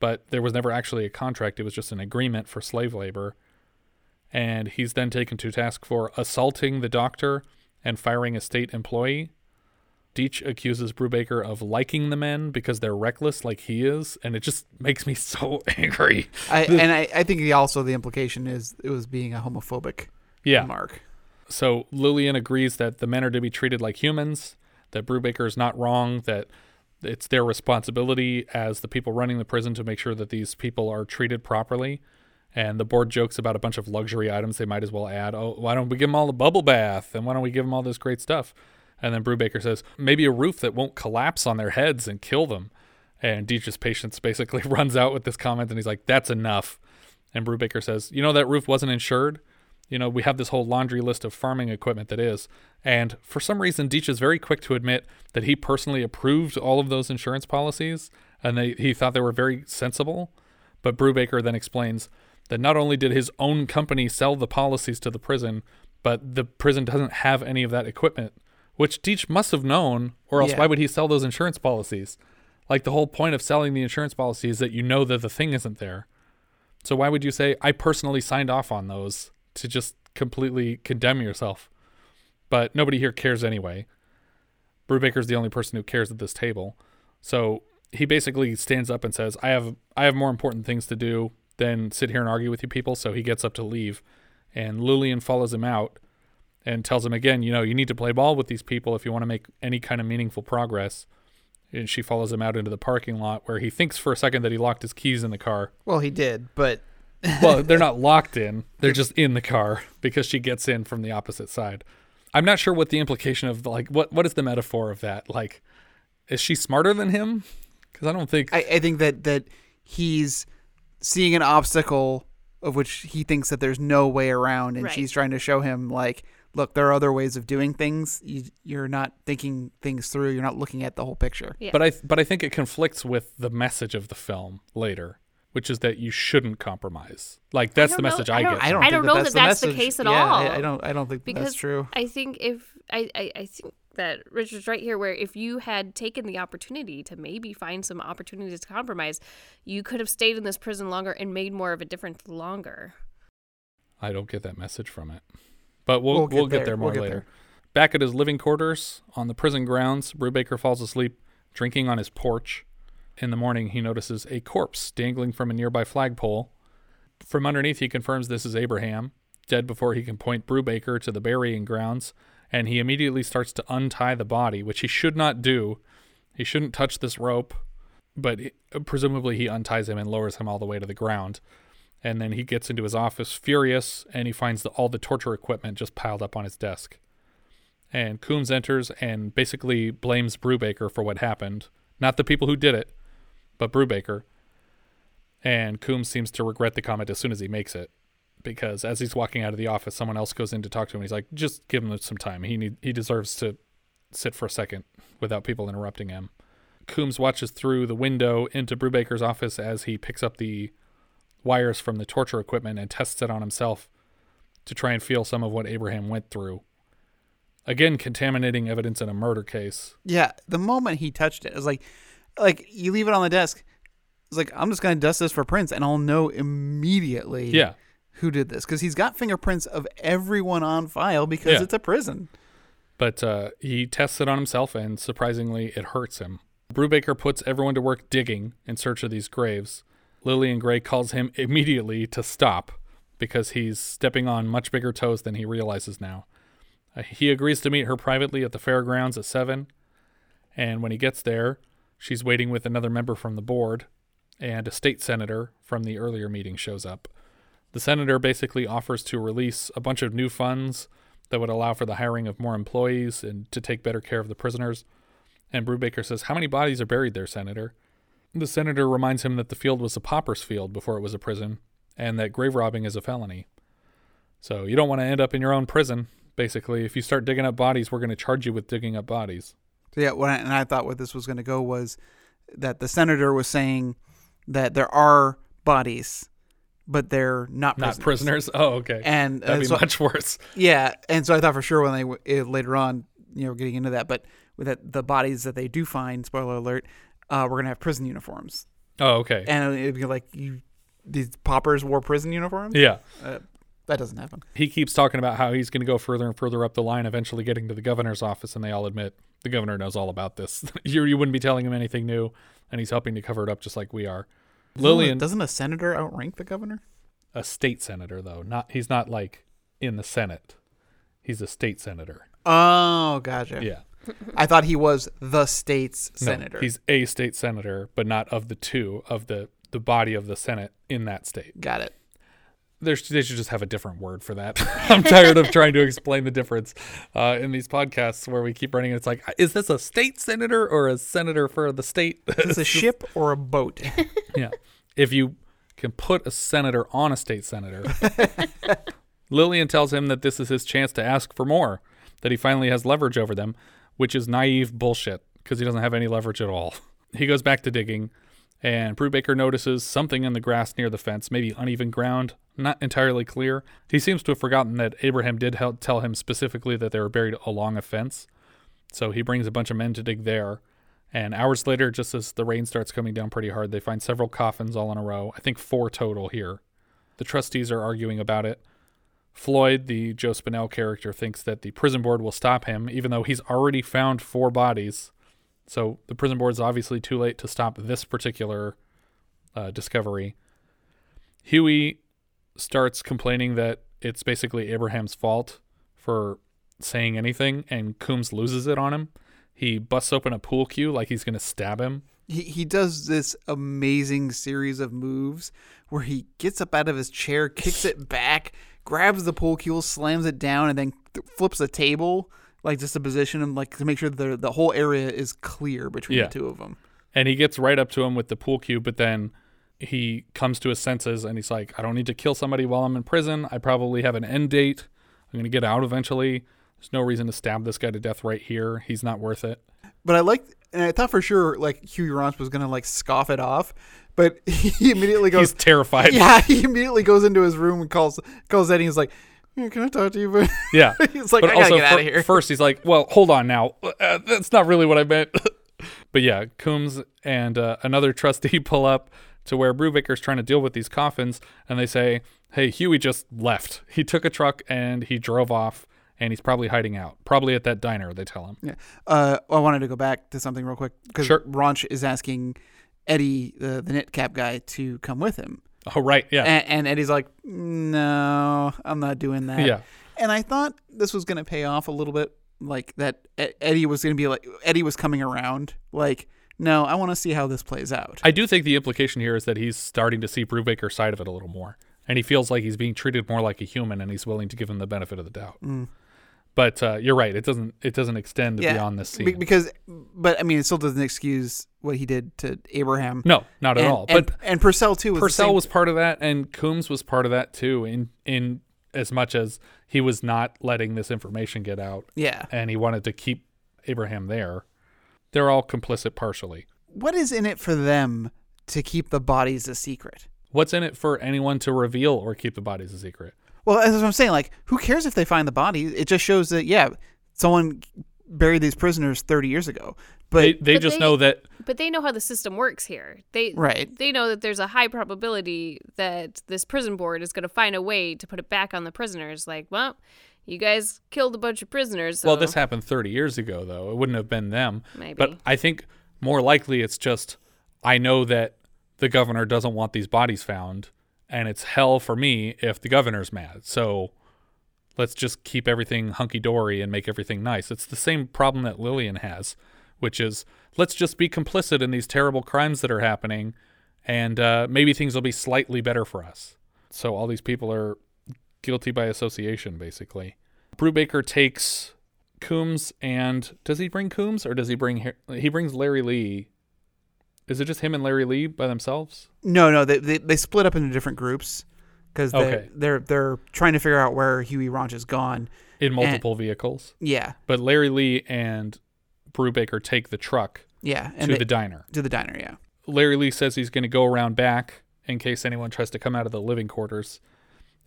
but there was never actually a contract. It was just an agreement for slave labor. And he's then taken to task for assaulting the doctor and firing a state employee. Deach accuses Brubaker of liking the men because they're reckless like he is, and it just <laughs> makes me so <laughs> angry. I, and I, I think the, also the implication is it was being a homophobic Yeah. remark. So Lillian agrees that the men are to be treated like humans, that Brubaker is not wrong, that it's their responsibility as the people running the prison to make sure that these people are treated properly. And the board jokes about a bunch of luxury items they might as well add. Oh, why don't we give them all a bubble bath? And why don't we give them all this great stuff? And then Brubaker says, maybe a roof that won't collapse on their heads and kill them. And Deach's patience basically <laughs> runs out with this comment and he's like, that's enough. And Brubaker says, you know, that roof wasn't insured. You know, we have this whole laundry list of farming equipment that is. And for some reason, Deach is very quick to admit that he personally approved all of those insurance policies and they, he thought they were very sensible. But Brubaker then explains that not only did his own company sell the policies to the prison, but the prison doesn't have any of that equipment, which Deach must have known, or else Yeah. why would he sell those insurance policies? Like the whole point of selling the insurance policy is that you know that the thing isn't there. So why would you say I personally signed off on those to just completely condemn yourself? But nobody here cares anyway. Brubaker's the only person who cares at this table. So he basically stands up and says, "I have I have more important things to do than sit here and argue with you people." So he gets up to leave, and Lillian follows him out and tells him again, "You know, you need to play ball with these people if you want to make any kind of meaningful progress." And she follows him out into the parking lot where he thinks for a second that he locked his keys in the car. Well, he did, but <laughs> well, they're not locked in. They're just in the car <laughs> because she gets in from the opposite side. I'm not sure what the implication of like what what is the metaphor of that? Like is she smarter than him? Cuz I don't think I, I think that that he's seeing an obstacle of which he thinks that there's no way around, and Right. she's trying to show him like, look, there are other ways of doing things. You, you're not thinking things through. You're not looking at the whole picture. But I but I think it conflicts with the message of the film later, which is that you shouldn't compromise. Like that's the don't know- message I I, don't- get. I don't I don't that know that's that the that's the message. case at Yeah, all. I, I don't. I don't think because that's true. I think if I, I, I think that Richard's right here, where if you had taken the opportunity to maybe find some opportunities to compromise, you could have stayed in this prison longer and made more of a difference longer. I don't get that message from it. But we'll We'll we'll get get, there. there more We'll get later. there. Back at his living quarters on the prison grounds, Brubaker falls asleep drinking on his porch. In the morning, he notices a corpse dangling from a nearby flagpole. From underneath, he confirms this is Abraham, dead before he can point Brubaker to the burying grounds, and he immediately starts to untie the body, which he should not do. He shouldn't touch this rope, but presumably he unties him and lowers him all the way to the ground. And then he gets into his office furious and he finds the, all the torture equipment just piled up on his desk. And Coombs enters and basically blames Brubaker for what happened. Not the people who did it, but Brubaker. And Coombs seems to regret the comment as soon as he makes it. Because as he's walking out of the office, someone else goes in to talk to him. He's like, just give him some time. He need, he deserves to sit for a second without people interrupting him. Coombs watches through the window into Brubaker's office as he picks up the wires from the torture equipment and tests it on himself to try and feel some of what Abraham went through. Again, contaminating evidence in a murder case. Yeah, the moment he touched it, it was like, like you leave it on the desk. It's like I'm just gonna dust this for prints, and I'll know immediately. Yeah. who did this? Because he's got fingerprints of everyone on file because Yeah. it's a prison. But uh, he tests it on himself, and surprisingly, it hurts him. Brubaker puts everyone to work digging in search of these graves. Lillian Gray calls him immediately to stop because he's stepping on much bigger toes than he realizes now. Uh, he agrees to meet her privately at the fairgrounds at 7, and when he gets there, she's waiting with another member from the board, and a state senator from the earlier meeting shows up. The senator basically offers to release a bunch of new funds that would allow for the hiring of more employees and to take better care of the prisoners. And Brubaker says, How many bodies are buried there, Senator? The senator reminds him that the field was a pauper's field before it was a prison, and that grave robbing is a felony. So you don't want to end up in your own prison. Basically, if you start digging up bodies, we're going to charge you with digging up bodies. So yeah, when I, and I thought what this was going to go was that the senator was saying that there are bodies, but they're not prisoners. Not prisoners? Oh, okay. And That'd uh, be so- much worse. Yeah, and so I thought for sure when they eh, later on, you know, getting into that, but with that, the bodies that they do find, spoiler alert, uh, we're gonna have prison uniforms. Oh, okay. And it'd be like you, these paupers wore prison uniforms. Yeah. uh, that doesn't happen. He keeps talking about how he's going to go further and further up the line, eventually getting to the governor's office, and they all admit the governor knows all about this. <laughs> you, you wouldn't be telling him anything new, and he's helping to cover it up just like we are. Lillian, doesn't a senator outrank the governor? a state senator though, not he's not like in the Senate. He's a state senator. Oh, gotcha. Yeah. I thought he was the state's No, senator. he's a state senator, but not of the two of the the body of the Senate in that state. Got it. There's, they should just have a different word for that. <laughs> I'm tired of trying to explain the difference uh, in these podcasts where we keep running. It's like, is this a state senator or a senator for the state? <laughs> It's a ship or a boat. <laughs> yeah. If you can put a senator on a state senator. Lillian tells him that this is his chance to ask for more, that he finally has leverage over them, which is naive bullshit because he doesn't have any leverage at all. <laughs> He goes back to digging, and Brubaker notices something in the grass near the fence, maybe uneven ground, not entirely clear. He seems to have forgotten that Abraham did hel- tell him specifically that they were buried along a fence. So he brings a bunch of men to dig there. And hours later, just as the rain starts coming down pretty hard, they find several coffins all in a row. I think four total here. The trustees are arguing about it. Floyd, the Joe Spinell character, thinks that the prison board will stop him, even though he's already found four bodies. So the prison board is obviously too late to stop this particular uh, discovery. Huey starts complaining that it's basically Abraham's fault for saying anything, and Coombs loses it on him. He busts open a pool cue like he's going to stab him. He he does this amazing series of moves where he gets up out of his chair, kicks it back, grabs the pool cue, slams it down, and then th- flips the table like just to position him like to make sure the the whole area is clear between Yeah. the two of them. And he gets right up to him with the pool cue, but then he comes to his senses and he's like, I don't need to kill somebody while I'm in prison. I probably have an end date. I'm going to get out eventually. There's no reason to stab this guy to death right here. He's not worth it. But I like, and I thought for sure like Hugh Rauch was gonna like scoff it off, but <laughs> he immediately goes He's terrified. Yeah, <laughs> he immediately goes into his room and calls calls Eddie. He's like, "Yeah, "Can I talk to you?" But <laughs> Yeah. he's like, but "I gotta also get out fir- of here." First, he's like, well, hold on now. Uh, that's not really what I meant. but yeah, Coombs and uh, another trustee pull up to where Brubaker's trying to deal with these coffins, and they say, hey, Huey just left. He took a truck and he drove off, and he's probably hiding out. Probably at that diner, they tell him. Yeah. Uh, I wanted to go back to something real quick because Sure. Rauch is asking Eddie, the the knit cap guy, to come with him. Oh, right. Yeah. And, and Eddie's like, "No, I'm not doing that." Yeah. And I thought this was going to pay off a little bit, like that Eddie was going to be like Eddie was coming around. Like, no, I want to see how this plays out. I do think the implication here is that he's starting to see Brubaker's side of it a little more, and he feels like he's being treated more like a human, and he's willing to give him the benefit of the doubt. Mm. But uh, you're right; it doesn't it doesn't extend beyond this scene. Because, but I mean, it still doesn't excuse what he did to Abraham. No, not at And- all. And, But and Purcell too. Was Purcell was part of that, and Coombs was part of that too. In in as much as he was not letting this information get out. Yeah. and he wanted to keep Abraham there. They're all complicit partially. What is in it for them to keep the bodies a secret? What's in it for anyone to reveal or keep the bodies a secret? Well, that's what I'm saying. Like, who cares if they find the body? It just shows that yeah, someone buried these prisoners 30 years ago. But they they But just they- know that But they know how the system works here. They Right. They know that there's a high probability that this prison board is going to find a way to put it back on the prisoners. Like, well, you guys killed a bunch of prisoners. So Well, this happened 30 years ago, though. It wouldn't have been them. Maybe. But I think more likely it's just I know that the governor doesn't want these bodies found, and it's hell for me if the governor's mad. So let's just keep everything hunky dory and make everything nice. It's the same problem that Lillian has, which is let's just be complicit in these terrible crimes that are happening, and uh, maybe things will be slightly better for us. So all these people are guilty by association, basically. Brubaker takes Coombs and does he bring Coombs or does he bring he brings Larry Lee? Is it just him and Larry Lee by themselves? no, no, they they, they split up into different groups because they Okay. they're they're trying to figure out where Huey Rauch is gone In And- multiple vehicles. yeah, But Larry Lee and Brubaker take the truck yeah, to they- the diner. To the diner, yeah. Larry Lee says he's going to go around back in case anyone tries to come out of the living quarters.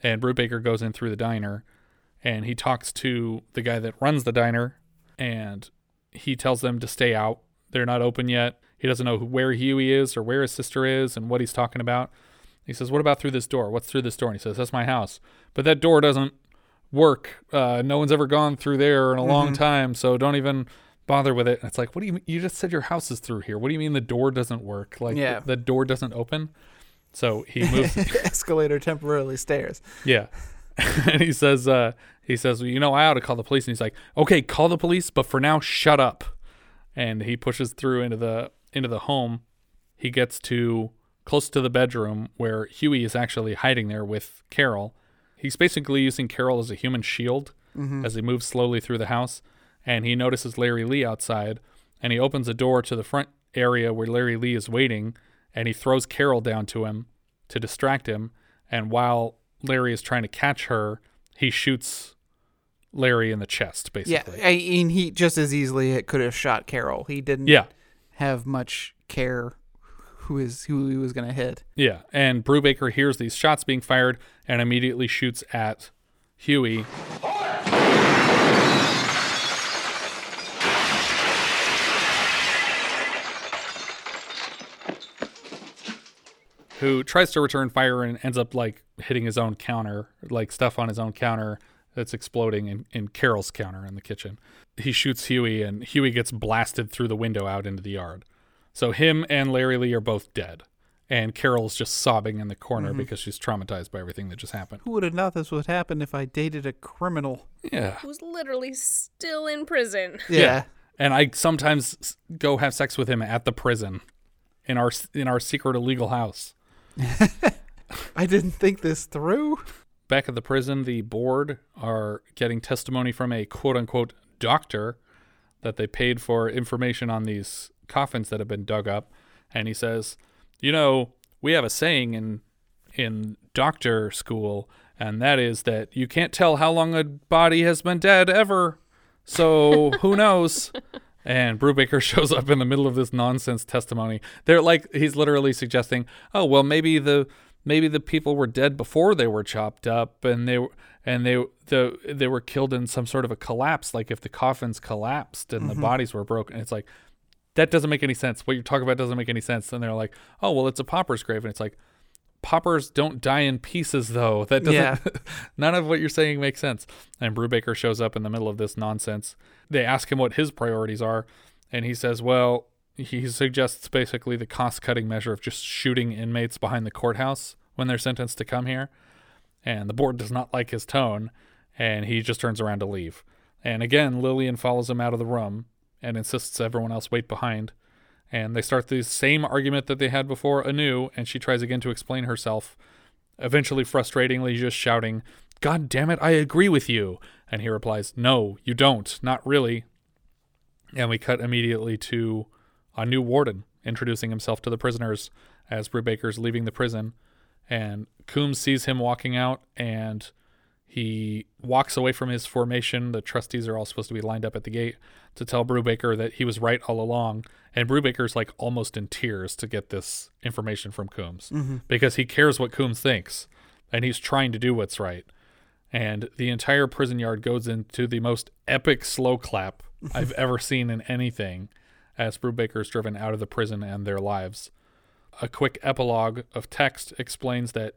And Brubaker goes in through the diner and he talks to the guy that runs the diner and he tells them to stay out. They're not open yet. He doesn't know where Huey is or where his sister is and what he's talking about. He says, What about through this door? What's through this door? And he says, That's my house. But that door doesn't work. Uh, no one's ever gone through there in a long Mhm. time. So don't even bother with it. And it's like, What do you mean? You just said your house is through here. What do you mean the door doesn't work? Like, Yeah. the, the door doesn't open? So he moves. <laughs> Escalator temporarily stairs. Yeah. <laughs> and he says, uh, he says, well, you know, I ought to call the police. And he's like, okay, call the police, but for now, shut up. And he pushes through into the into the home. He gets to close to the bedroom where Huey is actually hiding there with Carol. He's basically using Carol as a human shield Mhm. as he moves slowly through the house. And he notices Larry Lee outside and he opens a door to the front area where Larry Lee is waiting and he throws Carol down to him to distract him. And while Larry is trying to catch her, he shoots Larry in the chest, basically. Yeah. I mean, he just as easily could have shot Carol. He didn't. Yeah. Have much care who is who he was going to hit. Yeah, and Brubaker hears these shots being fired and immediately shoots at Huey. Who tries to return fire and ends up like hitting his own counter, like stuff on his own counter that's exploding in, in Carol's counter in the kitchen. He shoots Huey and Huey gets blasted through the window out into the yard. So him and Larry Lee are both dead. And Carol's just sobbing in the corner Mhm. because she's traumatized by everything that just happened. Who would have thought this would happen if I dated a criminal? Yeah. Who's literally still in prison. <laughs> Yeah. And I sometimes go have sex with him at the prison in our in our secret illegal house. <laughs> I didn't think this through. Back at the prison, the board are getting testimony from a quote unquote doctor that they paid for information on these coffins that have been dug up. And he says, You know, we have a saying in in doctor school, and that is that you can't tell how long a body has been dead ever. So <laughs> who knows? And Brubaker <laughs> shows up in the middle of this nonsense testimony. They're like he's literally suggesting, "Oh, well maybe the maybe the people were dead before they were chopped up and they were and they the they were killed in some sort of a collapse like if the coffins collapsed and Mhm. the bodies were broken." It's like that doesn't make any sense. What you're talking about doesn't make any sense. And they're like, "Oh, well it's a pauper's grave." And it's like Paupers don't die in pieces, though. That doesn't. Yeah. <laughs> none of what you're saying makes sense. And Brubaker shows up in the middle of this nonsense. They ask him what his priorities are, and he says, "Well, he suggests basically the cost-cutting measure of just shooting inmates behind the courthouse when they're sentenced to come here." And the board does not like his tone, and he just turns around to leave. And again, Lillian follows him out of the room and insists everyone else wait behind and they start the same argument that they had before anew and she tries again to explain herself eventually frustratingly just shouting god damn it i agree with you and he replies no you don't not really and we cut immediately to a new warden introducing himself to the prisoners as Brubaker's leaving the prison and Coombs sees him walking out and he walks away from his formation. The trustees are all supposed to be lined up at the gate to tell Brubaker that he was right all along. And Brubaker's like almost in tears to get this information from Coombs Mhm. because he cares what Coombs thinks and he's trying to do what's right. And the entire prison yard goes into the most epic slow clap <laughs> I've ever seen in anything as Brubaker is driven out of the prison and their lives. A quick epilogue of text explains that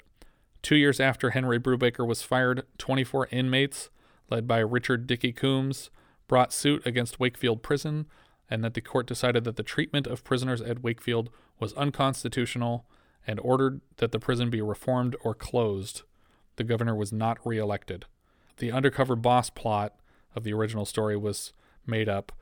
two years after Henry Brubaker was fired, 24 inmates, led by Richard Dickey Coombs, brought suit against Wakefield Prison, and that the court decided that the treatment of prisoners at Wakefield was unconstitutional and ordered that the prison be reformed or closed. The governor was not reelected. The undercover boss plot of the original story was made up,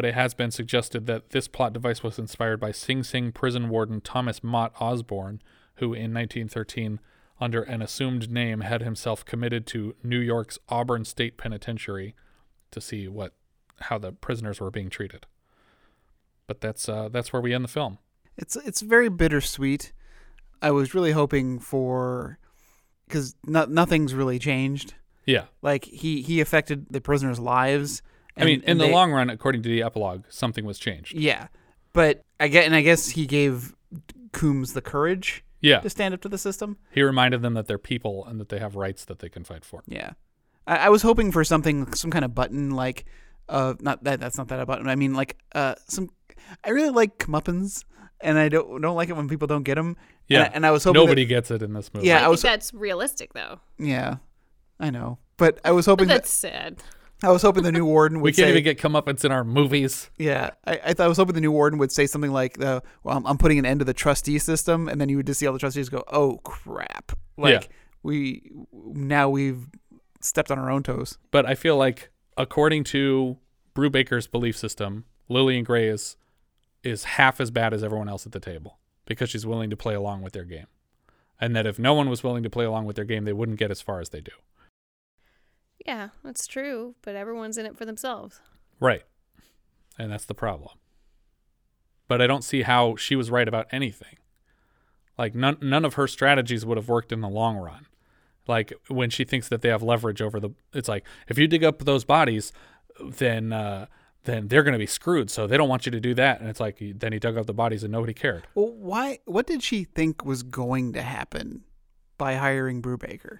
but it has been suggested that this plot device was inspired by Sing Sing prison warden Thomas Mott Osborne, who in 1913, under an assumed name, had himself committed to New York's Auburn State Penitentiary to see what how the prisoners were being treated. But that's uh, that's where we end the film. It's it's very bittersweet. I was really hoping for because no, nothing's really changed. Yeah. like he he affected the prisoners' lives. I mean, in and the they- long run, according to the epilogue, something was changed. yeah. But I get, and I guess he gave Coombs the courage, Yeah. to stand up to the system. He reminded them that they're people and that they have rights that they can fight for. Yeah, I, I was hoping for something, some kind of button, like, uh, not that that's not that a button. I mean, like, uh, some. I really like comeuppance, and I don't don't like it when people don't get them. Yeah. and, I- and I was hoping nobody that- gets it in this movie. Yeah, I, I was. think that's realistic, though. Yeah, I know, but I was But hoping that that's sad. I was hoping the new warden <laughs> would say. we can't say, even get comeuppance in our movies. Yeah, I, I thought I was hoping the new warden would say something like, uh, "Well, I'm, I'm putting an end to the trustee system," and then you would just see all the trustees go, "Oh crap!" Like Yeah. we now we've stepped on our own toes. But I feel like, according to Brubaker's belief system, Lillian Gray is is half as bad as everyone else at the table because she's willing to play along with their game. And that if no one was willing to play along with their game, they wouldn't get as far as they do. Yeah, that's true, but everyone's in it for themselves. Right. And that's the problem. But I don't see how she was right about anything. Like none none of her strategies would have worked in the long run. Like when she thinks that they have leverage over the it's like if you dig up those bodies, then uh then they're going to be screwed. So they don't want you to do that. And it's like then he dug up the bodies and nobody cared. Well, why? What did she think was going to happen by hiring Brubaker?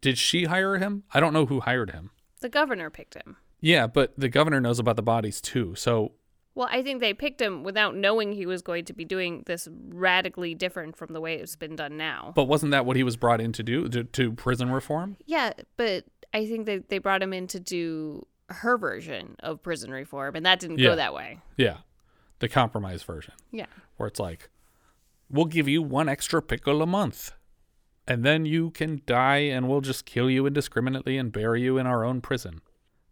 Did she hire him? I don't know who hired him. The governor picked him. Yeah, but the governor knows about the bodies too. So Well, I think they picked him without knowing he was going to be doing this radically different from the way it's been done now. But wasn't that what he was brought in to do? To, to prison reform? Yeah, but I think that they brought him in to do her version of prison reform, and that didn't Yeah. go that way. Yeah. The compromise version. Yeah. Where it's like, we'll give you one extra pickle a month. And then you can die and we'll just kill you indiscriminately and bury you in our own prison.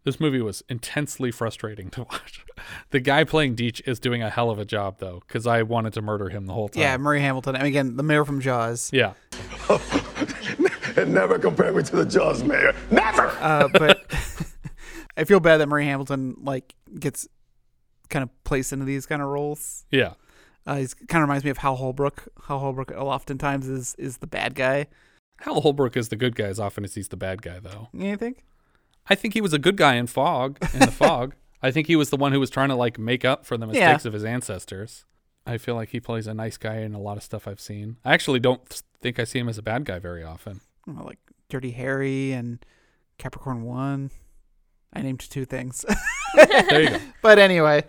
This movie was intensely frustrating <laughs> to watch. the guy playing Deach is doing a hell of a job though, because I wanted to murder him the whole time. Yeah, Murray Hamilton. I mean, again, the mayor from Jaws. Yeah. <laughs> Never compare me to the Jaws mayor. Never! Uh, but <laughs> I feel bad that Murray Hamilton like gets kind of placed into these kind of roles. Yeah. Uh, he's kind of reminds me of Hal Holbrook. Hal Holbrook oftentimes is is the bad guy. Hal Holbrook is the good guy as often as he's the bad guy though. You think? I think he was a good guy in Fog, in the <laughs> Fog. I think he was the one who was trying to like make up for the Yeah. mistakes of his ancestors. I feel like he plays a nice guy in a lot of stuff I've seen. I actually don't think I see him as a bad guy very often. Well, like Dirty Harry and Capricorn One. I named two things. There you go. <laughs> But anyway,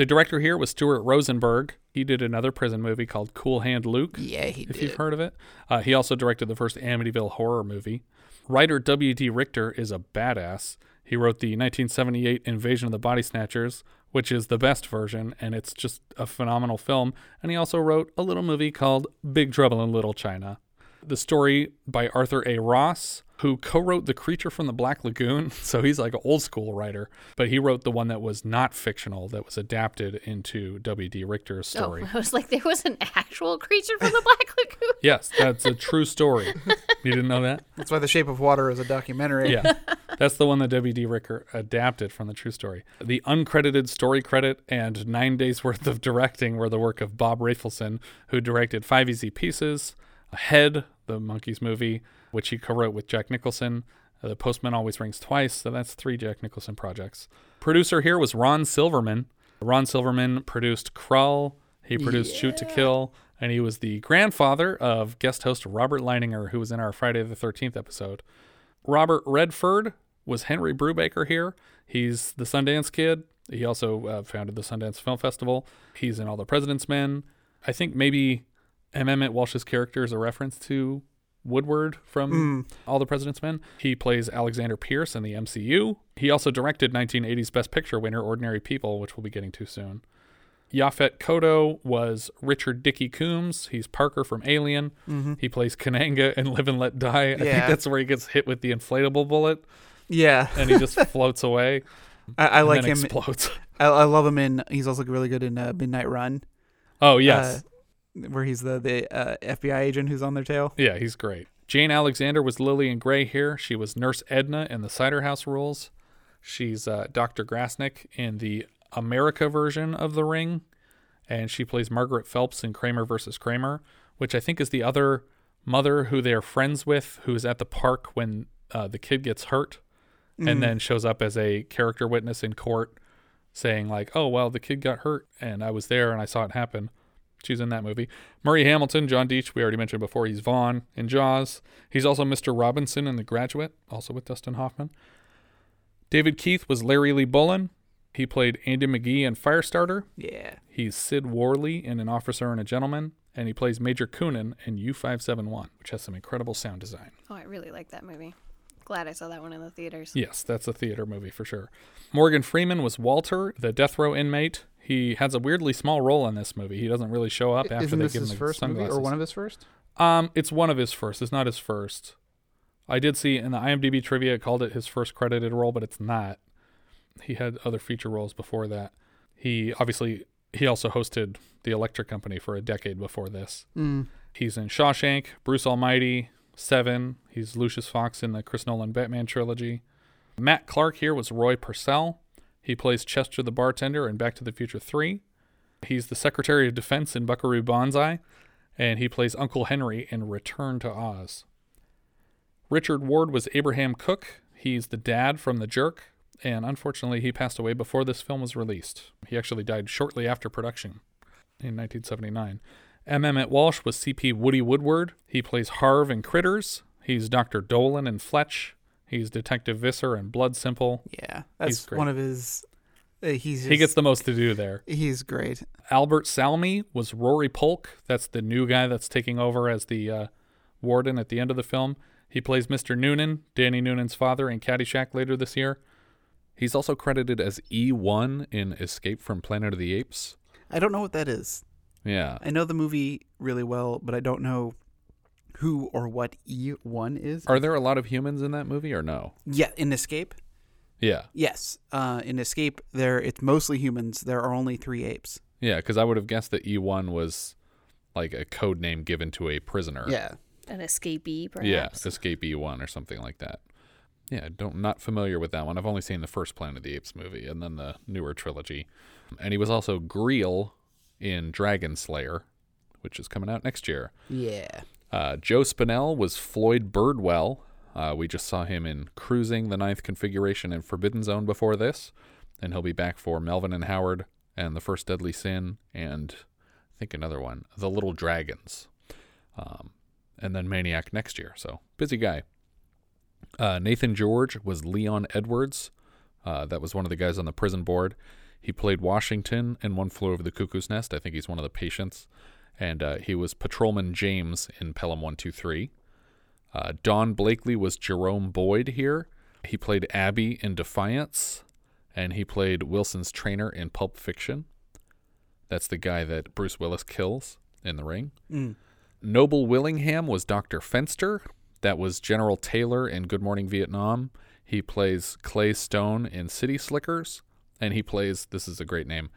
The director here was Stuart Rosenberg. He did another prison movie called Cool Hand Luke. Yeah, he if did. If you've heard of it. Uh, he also directed the first Amityville horror movie. Writer W.D. Richter is a badass. He wrote the 1978 Invasion of the Body Snatchers, which is the best version, and it's just a phenomenal film. And he also wrote a little movie called Big Trouble in Little China. The story by Arthur A. Ross, who co wrote The Creature from the Black Lagoon. <laughs> So he's like an old school writer, but he wrote the one that was not fictional, that was adapted into W.D. Richter's oh, story. Oh, <laughs> I was like, there was an actual creature from the Black Lagoon. <laughs> Yes, that's a true story. You didn't know that? that's why The Shape of Water is a documentary. Yeah. That's the one that W.D. Richter adapted from the true story. The uncredited story credit and nine days worth of directing were the work of Bob Rafelson, who directed Five Easy Pieces, Head, the Monkees movie, which he co wrote with Jack Nicholson. Uh, the Postman Always Rings Twice, so that's three Jack Nicholson projects. Producer here was Ron Silverman. Ron Silverman produced Krull, he produced Shoot to Kill, and he was the grandfather of guest host Robert Leininger, who was in our Friday the 13th episode. Robert Redford was Henry Brubaker here. He's the Sundance Kid. He also uh, founded the Sundance Film Festival. He's in All the President's Men. I think maybe M. Emmet Walsh's character is a reference to Woodward from All the President's Men. He plays Alexander Pierce in the MCU. He also directed 1980's Best Picture winner Ordinary People, which we'll be getting to soon. Yaphet Kotto was Richard Dickey Coombs. He's Parker from Alien. He plays Kananga in Live and Let Die. I think that's where he gets hit with the inflatable bullet Yeah. and he just <laughs> floats away. I, I like him. Explodes. I, I love him in. He's also really good in uh, Midnight Run. Oh yes, uh, where he's the the uh, FBI agent who's on their tail. yeah, he's great. Jane Alexander was Lily Lillian Gray here. She was Nurse Edna in the Cider House Rules. She's uh, Dr. Grasnik in the America version of The Ring, and she plays Margaret Phelps in Kramer versus Kramer, which I think is the other mother who they're friends with, who's at the park when uh, the kid gets hurt, Mhm. and then shows up as a character witness in court, saying like, "Oh well, the kid got hurt, and I was there and I saw it happen." She's in that movie. Murray Hamilton, John Deach, we already mentioned before. He's Vaughn in Jaws. He's also Mr. Robinson in The Graduate, also with Dustin Hoffman. David Keith was Larry Lee Bullen. He played Andy McGee in Firestarter. Yeah. He's Sid Worley in An Officer and a Gentleman. And he plays Major Coonan in U571, which has some incredible sound design. Oh, I really like that movie. Glad I saw that one in the theaters. Yes, that's a theater movie for sure. Morgan Freeman was Walter, the death row inmate. He has a weirdly small role in this movie. He doesn't really show up after Isn't they this give him his the first movie sunglasses. or one of his first? Um, it's one of his first. It's not his first. I did see in the IMDb trivia it called it his first credited role, but it's not. He had other feature roles before that. He obviously He also hosted the Electric Company for a decade before this. Mm. He's in Shawshank, Bruce Almighty, Seven. He's Lucius Fox in the Chris Nolan Batman trilogy. Matt Clark here was Roy Purcell. He plays Chester the bartender in Back to the Future 3. He's the Secretary of Defense in Buckaroo Banzai, and he plays Uncle Henry in Return to Oz. Richard Ward was Abraham Cook. He's the dad from The Jerk, and unfortunately, he passed away before this film was released. He actually died shortly after production in 1979. M. Emmet Walsh was CP Woody Woodward. He plays Harv in Critters. He's Dr. Dolan in Fletch. He's Detective Visser and Blood Simple. Yeah, He's that's great. one of his. Uh, he's He gets the most to do there. He's great. Albert Salmi was Rory Polk. That's the new guy that's taking over as the uh, warden at the end of the film. He plays Mr. Noonan, Danny Noonan's father, in Caddyshack later this year. He's also credited as E1 in Escape from Planet of the Apes. I don't know what that is. Yeah. I know the movie really well, but I don't know who or what E1 is. Are there a lot of humans in that movie or no? Yeah, in Escape. Yeah. Yes, uh, in Escape, there it's mostly humans. There are only three apes. Yeah, because I would have guessed that E1 was like a code name given to a prisoner. Yeah. An escapee, perhaps. Yeah, Escape E1 or something like that. Yeah, don't not familiar with that one. I've only seen the first Planet of the Apes movie and then the newer trilogy. And he was also Greel in Dragon Slayer, which is coming out next year. Yeah. Uh, Joe Spinell was Floyd Birdwell. Uh, we just saw him in Cruising the Ninth Configuration and Forbidden Zone before this, and he'll be back for Melvin and Howard and The First Deadly Sin and I think another one, The Little Dragons, um, and then Maniac next year. So busy guy. Uh, Nathan George was Leon Edwards. Uh, that was one of the guys on the prison board. He played Washington in One Flew Over the Cuckoo's Nest. I think he's one of the patients. And uh, he was Patrolman James in Pelham 123. Uh, Don Blakely was Jerome Boyd here. He played Abby in Defiance. And he played Wilson's trainer in Pulp Fiction. That's the guy that Bruce Willis kills in the ring. Mm. Noble Willingham was Dr. Fenster. That was General Taylor in Good Morning Vietnam. He plays Clay Stone in City Slickers. And he plays, this is a great name,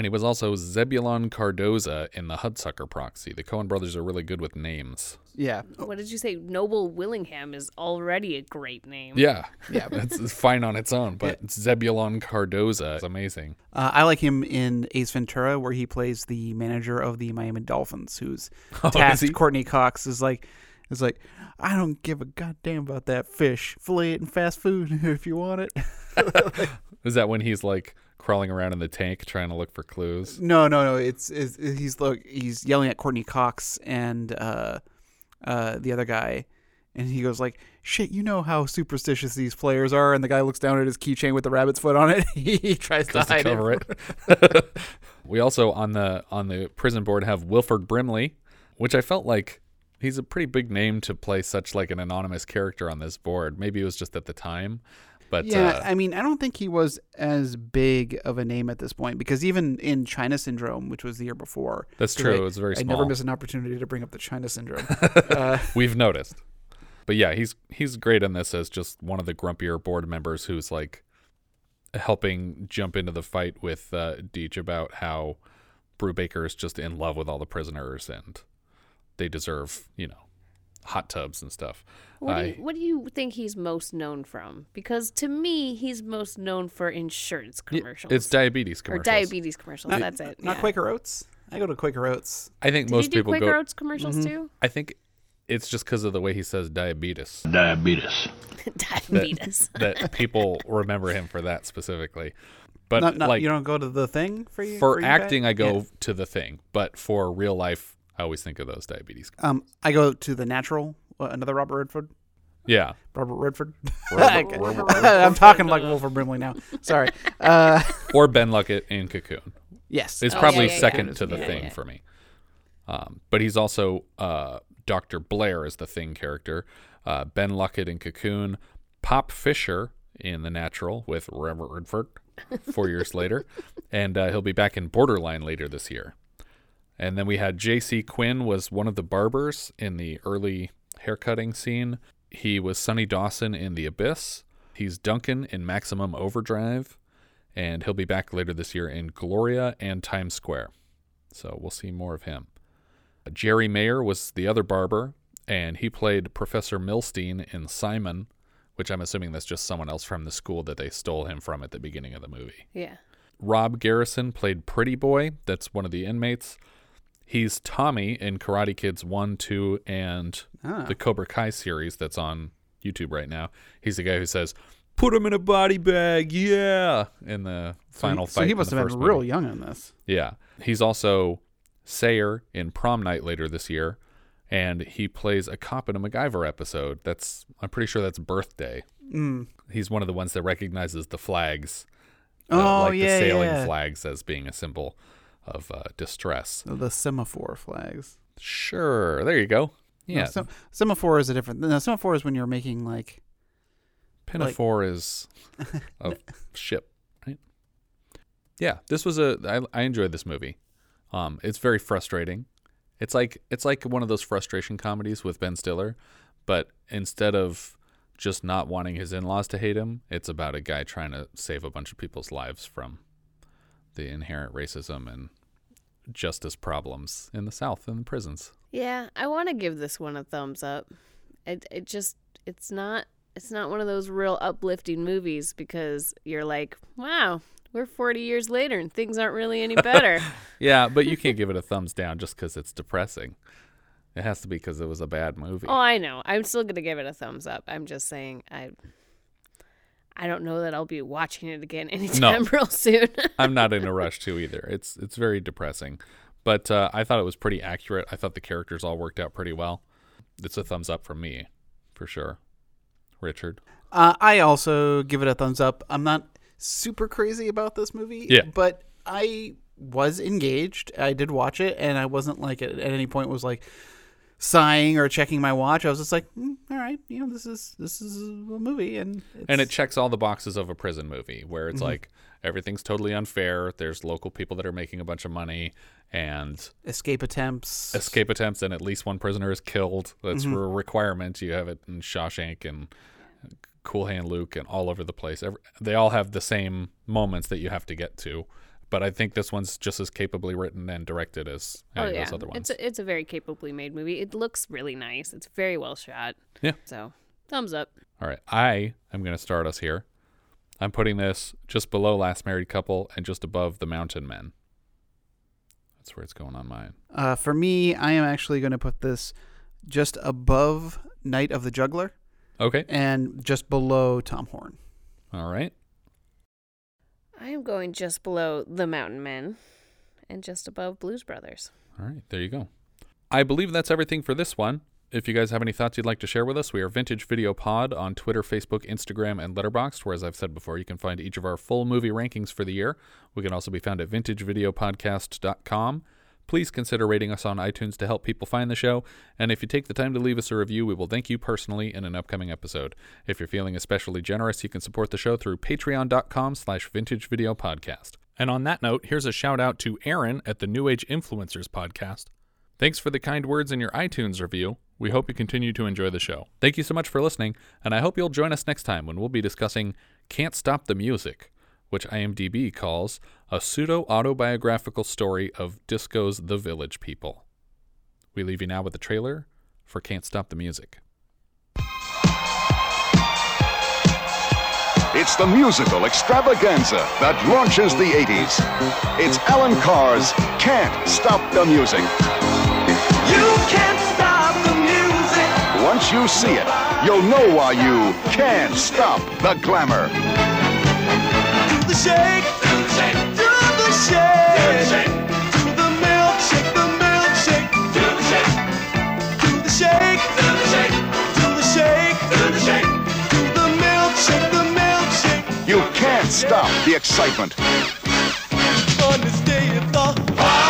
and he was also Zebulon Cardoza in The Hudsucker Proxy. The Coen brothers are really good with names. Yeah. What did you say? Noble Willingham is already a great name. Yeah. <laughs> Yeah. It's, it's fine on its own, but Zebulon Cardoza is amazing. Uh, I like him in Ace Ventura, where he plays the manager of the Miami Dolphins, who's <laughs> Oh, tasked. he? Courteney Cox is like, is like, I don't give a goddamn about that fish. Fillet it in fast food <laughs> if you want it. Is that when he's like crawling around in the tank trying to look for clues? No, no, no. It's, it's he's look he's yelling at Courteney Cox and uh, uh, the other guy, and he goes like, "Shit, you know how superstitious these players are." And the guy looks down at his keychain with the rabbit's foot on it. <laughs> he tries to to hide cover it. it. <laughs> we also on the on the prison board have Wilford Brimley, which I felt like he's a pretty big name to play such like an anonymous character on this board. Maybe it was just at the time, but yeah, uh, I mean, I don't think he was as big of a name at this point because even in China Syndrome, which was the year before, that's true, I, it was very I never miss an opportunity to bring up the China Syndrome. <laughs> uh, we've noticed. But yeah, he's he's great in this as just one of the grumpier board members who's like helping jump into the fight with uh, Deach about how Brubaker is just in love with all the prisoners and they deserve, you know, hot tubs and stuff. What do, you, what do you think he's most known from? Because to me, he's most known for insurance commercials. it's diabetes commercials. Or diabetes commercials. not, that's it. Not yeah. Quaker Oats. I go to Quaker Oats. I think Did most you do people Quaker go. Oats commercials Mm-hmm. too? I think it's just because of the way he says diabetes. Diabetes. <laughs> Diabetes. That, that people remember him for that specifically. But not, not, like you don't go to the thing for you for you, acting, Pat? I go Yeah. to the thing. But for real life, I always think of those diabetes. Um, I go to the Natural. Uh, another Robert Redford. Yeah. Robert Redford. Robert- <laughs> Okay. Robert <laughs> I'm talking like Wilford Brimley now. Sorry. Uh, or Ben Luckett in Cocoon. Yes. It's Oh, probably yeah, yeah, second yeah. to the Yeah, thing yeah. for me. Um, but he's also uh, Dr. Blair is the thing character, uh, Ben Luckett in Cocoon, Pop Fisher in The Natural with Robert Redford four years later, and uh, he'll be back in Borderline later this year. And then we had J.C. Quinn was one of the barbers in the early haircutting scene. He was Sonny Dawson in The Abyss. He's Duncan in Maximum Overdrive. and he'll be back later this year in Gloria and Times Square. So we'll see more of him. Jerry Mayer was the other barber, and he played Professor Milstein in Simon, which I'm assuming that's just someone else from the school that they stole him from at the beginning of the movie. Yeah. Rob Garrison played Pretty Boy. That's one of the inmates. He's Tommy in Karate Kids 1, 2, and Ah. the Cobra Kai series that's on YouTube right now. He's the guy who says, Put him in a body bag, yeah, in the final so fight. he in must have been real movie. young in this. Yeah. He's also Sayer in Prom Night later this year, and he plays a cop in a MacGyver episode. That's I'm pretty sure that's Birthday. Mm. He's one of the ones that recognizes the flags, Oh, uh, like yeah, the sailing yeah. flags as being a symbol of uh, distress. The semaphore flags. Sure, there you go. No, Yeah, sem- semaphore is a different. No, semaphore is when you're making like. Pinafore is <laughs> a ship, right? Yeah, this was a. I, I enjoyed this movie. Um, it's very frustrating. It's like it's like one of those frustration comedies with Ben Stiller, but instead of just not wanting his in-laws to hate him, it's about a guy trying to save a bunch of people's lives from the inherent racism and justice problems in the South and the prisons. Yeah, I want to give this one a thumbs up. It it just it's not it's not one of those real uplifting movies because you're like, wow, we're 40 years later and things aren't really any better. <laughs> Yeah, but you can't give it a thumbs down just because it's depressing. It has to be because it was a bad movie. oh, I know. I'm still going to give it a thumbs up. I'm just saying I I don't know that I'll be watching it again <laughs> anytime real soon. <laughs> I'm not in a rush to either. It's it's very depressing, but uh, I thought it was pretty accurate. I thought the characters all worked out pretty well. It's a thumbs up from me, for sure. Richard, Uh, I also give it a thumbs up. I'm not super crazy about this movie. Yeah. But I was engaged. I did watch it, and I wasn't like at, at any point was like sighing or checking my watch. I was just like, mm, all right, you know, this is this is a movie, and it's, and it checks all the boxes of a prison movie, where it's Mhm. like everything's totally unfair. There's local people that are making a bunch of money, and escape attempts. escape attempts, and at least one prisoner is killed. That's Mhm. a requirement. You have it in Shawshank and Cool Hand Luke and all over the place. Every, they all have the same moments that you have to get to. But I think this one's just as capably written and directed as oh any yeah, of those other ones. it's a, it's a very capably made movie. It looks really nice. It's very well shot. Yeah. So thumbs up. All right, I am going to start us here. I'm putting this just below Last Married Couple and just above The Mountain Men. That's where it's going on mine. Uh, for me, I am actually going to put this just above Night of the Juggler. Okay. And just below Tom Horn. All right. I am going just below The Mountain Men and just above Blues Brothers. All right, there you go. I believe that's everything for this one. If you guys have any thoughts you'd like to share with us, we are Vintage Video Pod on Twitter, Facebook, Instagram, and Letterboxd, where, as I've said before, you can find each of our full movie rankings for the year. We can also be found at vintagevideopodcast.com. Please consider rating us on iTunes to help people find the show, and if you take the time to leave us a review, we will thank you personally in an upcoming episode. If you're feeling especially generous, you can support the show through patreon.com slash vintagevideopodcast. And on that note, here's a shout out to Aaron at the New Age Influencers podcast. Thanks for the kind words in your iTunes review. We hope you continue to enjoy the show. Thank you so much for listening, and I hope you'll join us next time when we'll be discussing Can't Stop the Music, which IMDb calls a pseudo autobiographical story of disco's The Village People. We leave you now with the trailer for Can't Stop the Music. It's the musical extravaganza that launches the 80s. It's Allan Carr's Can't Stop the Music. You can't stop the music. Once you see it, you'll know why you can't stop the glamour. Do the shake, do the shake, do the shake, do the shake, do the milkshake, the milkshake, do the shake, do the shake, do the shake, do the shake, do the shake, do the milkshake, the milkshake. You can't stop the excitement. Understay it, the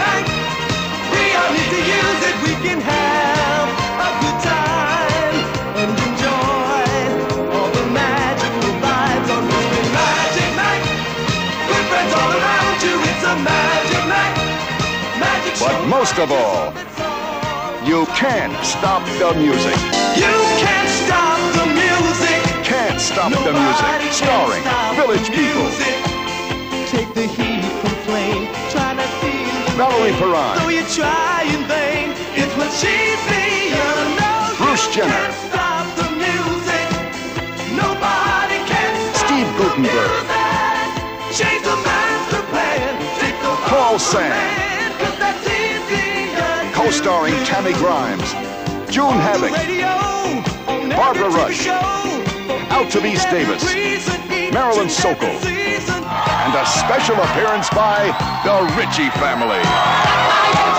But most of all, you can't stop the music. You can't stop the music. Can't stop the music. Starring Village People, Take the heat from flame. Try not feel Valerie Perrine, Though you try in vain, it's what she see. You know Bruce Jenner. can't stop the music. Nobody can stop Steve the Sand. co-starring Tammy Grimes, June Havoc, Barbara Rush, show. Davis, Marilyn Sokol, and a special appearance by the Ritchie family.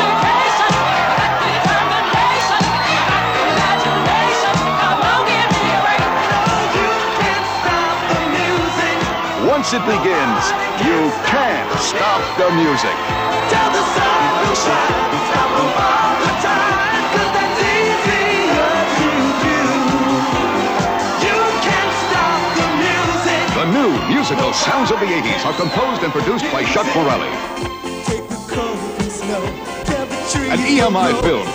Once it begins, you can't stop the music. Tell the sun to shine, stop them all the time, 'cause that's easier to do. You can't stop the music. The new musical Sounds of the 80s are composed and produced by Chuck Corelli. Take the cold and snow, tell the trees An EMI film.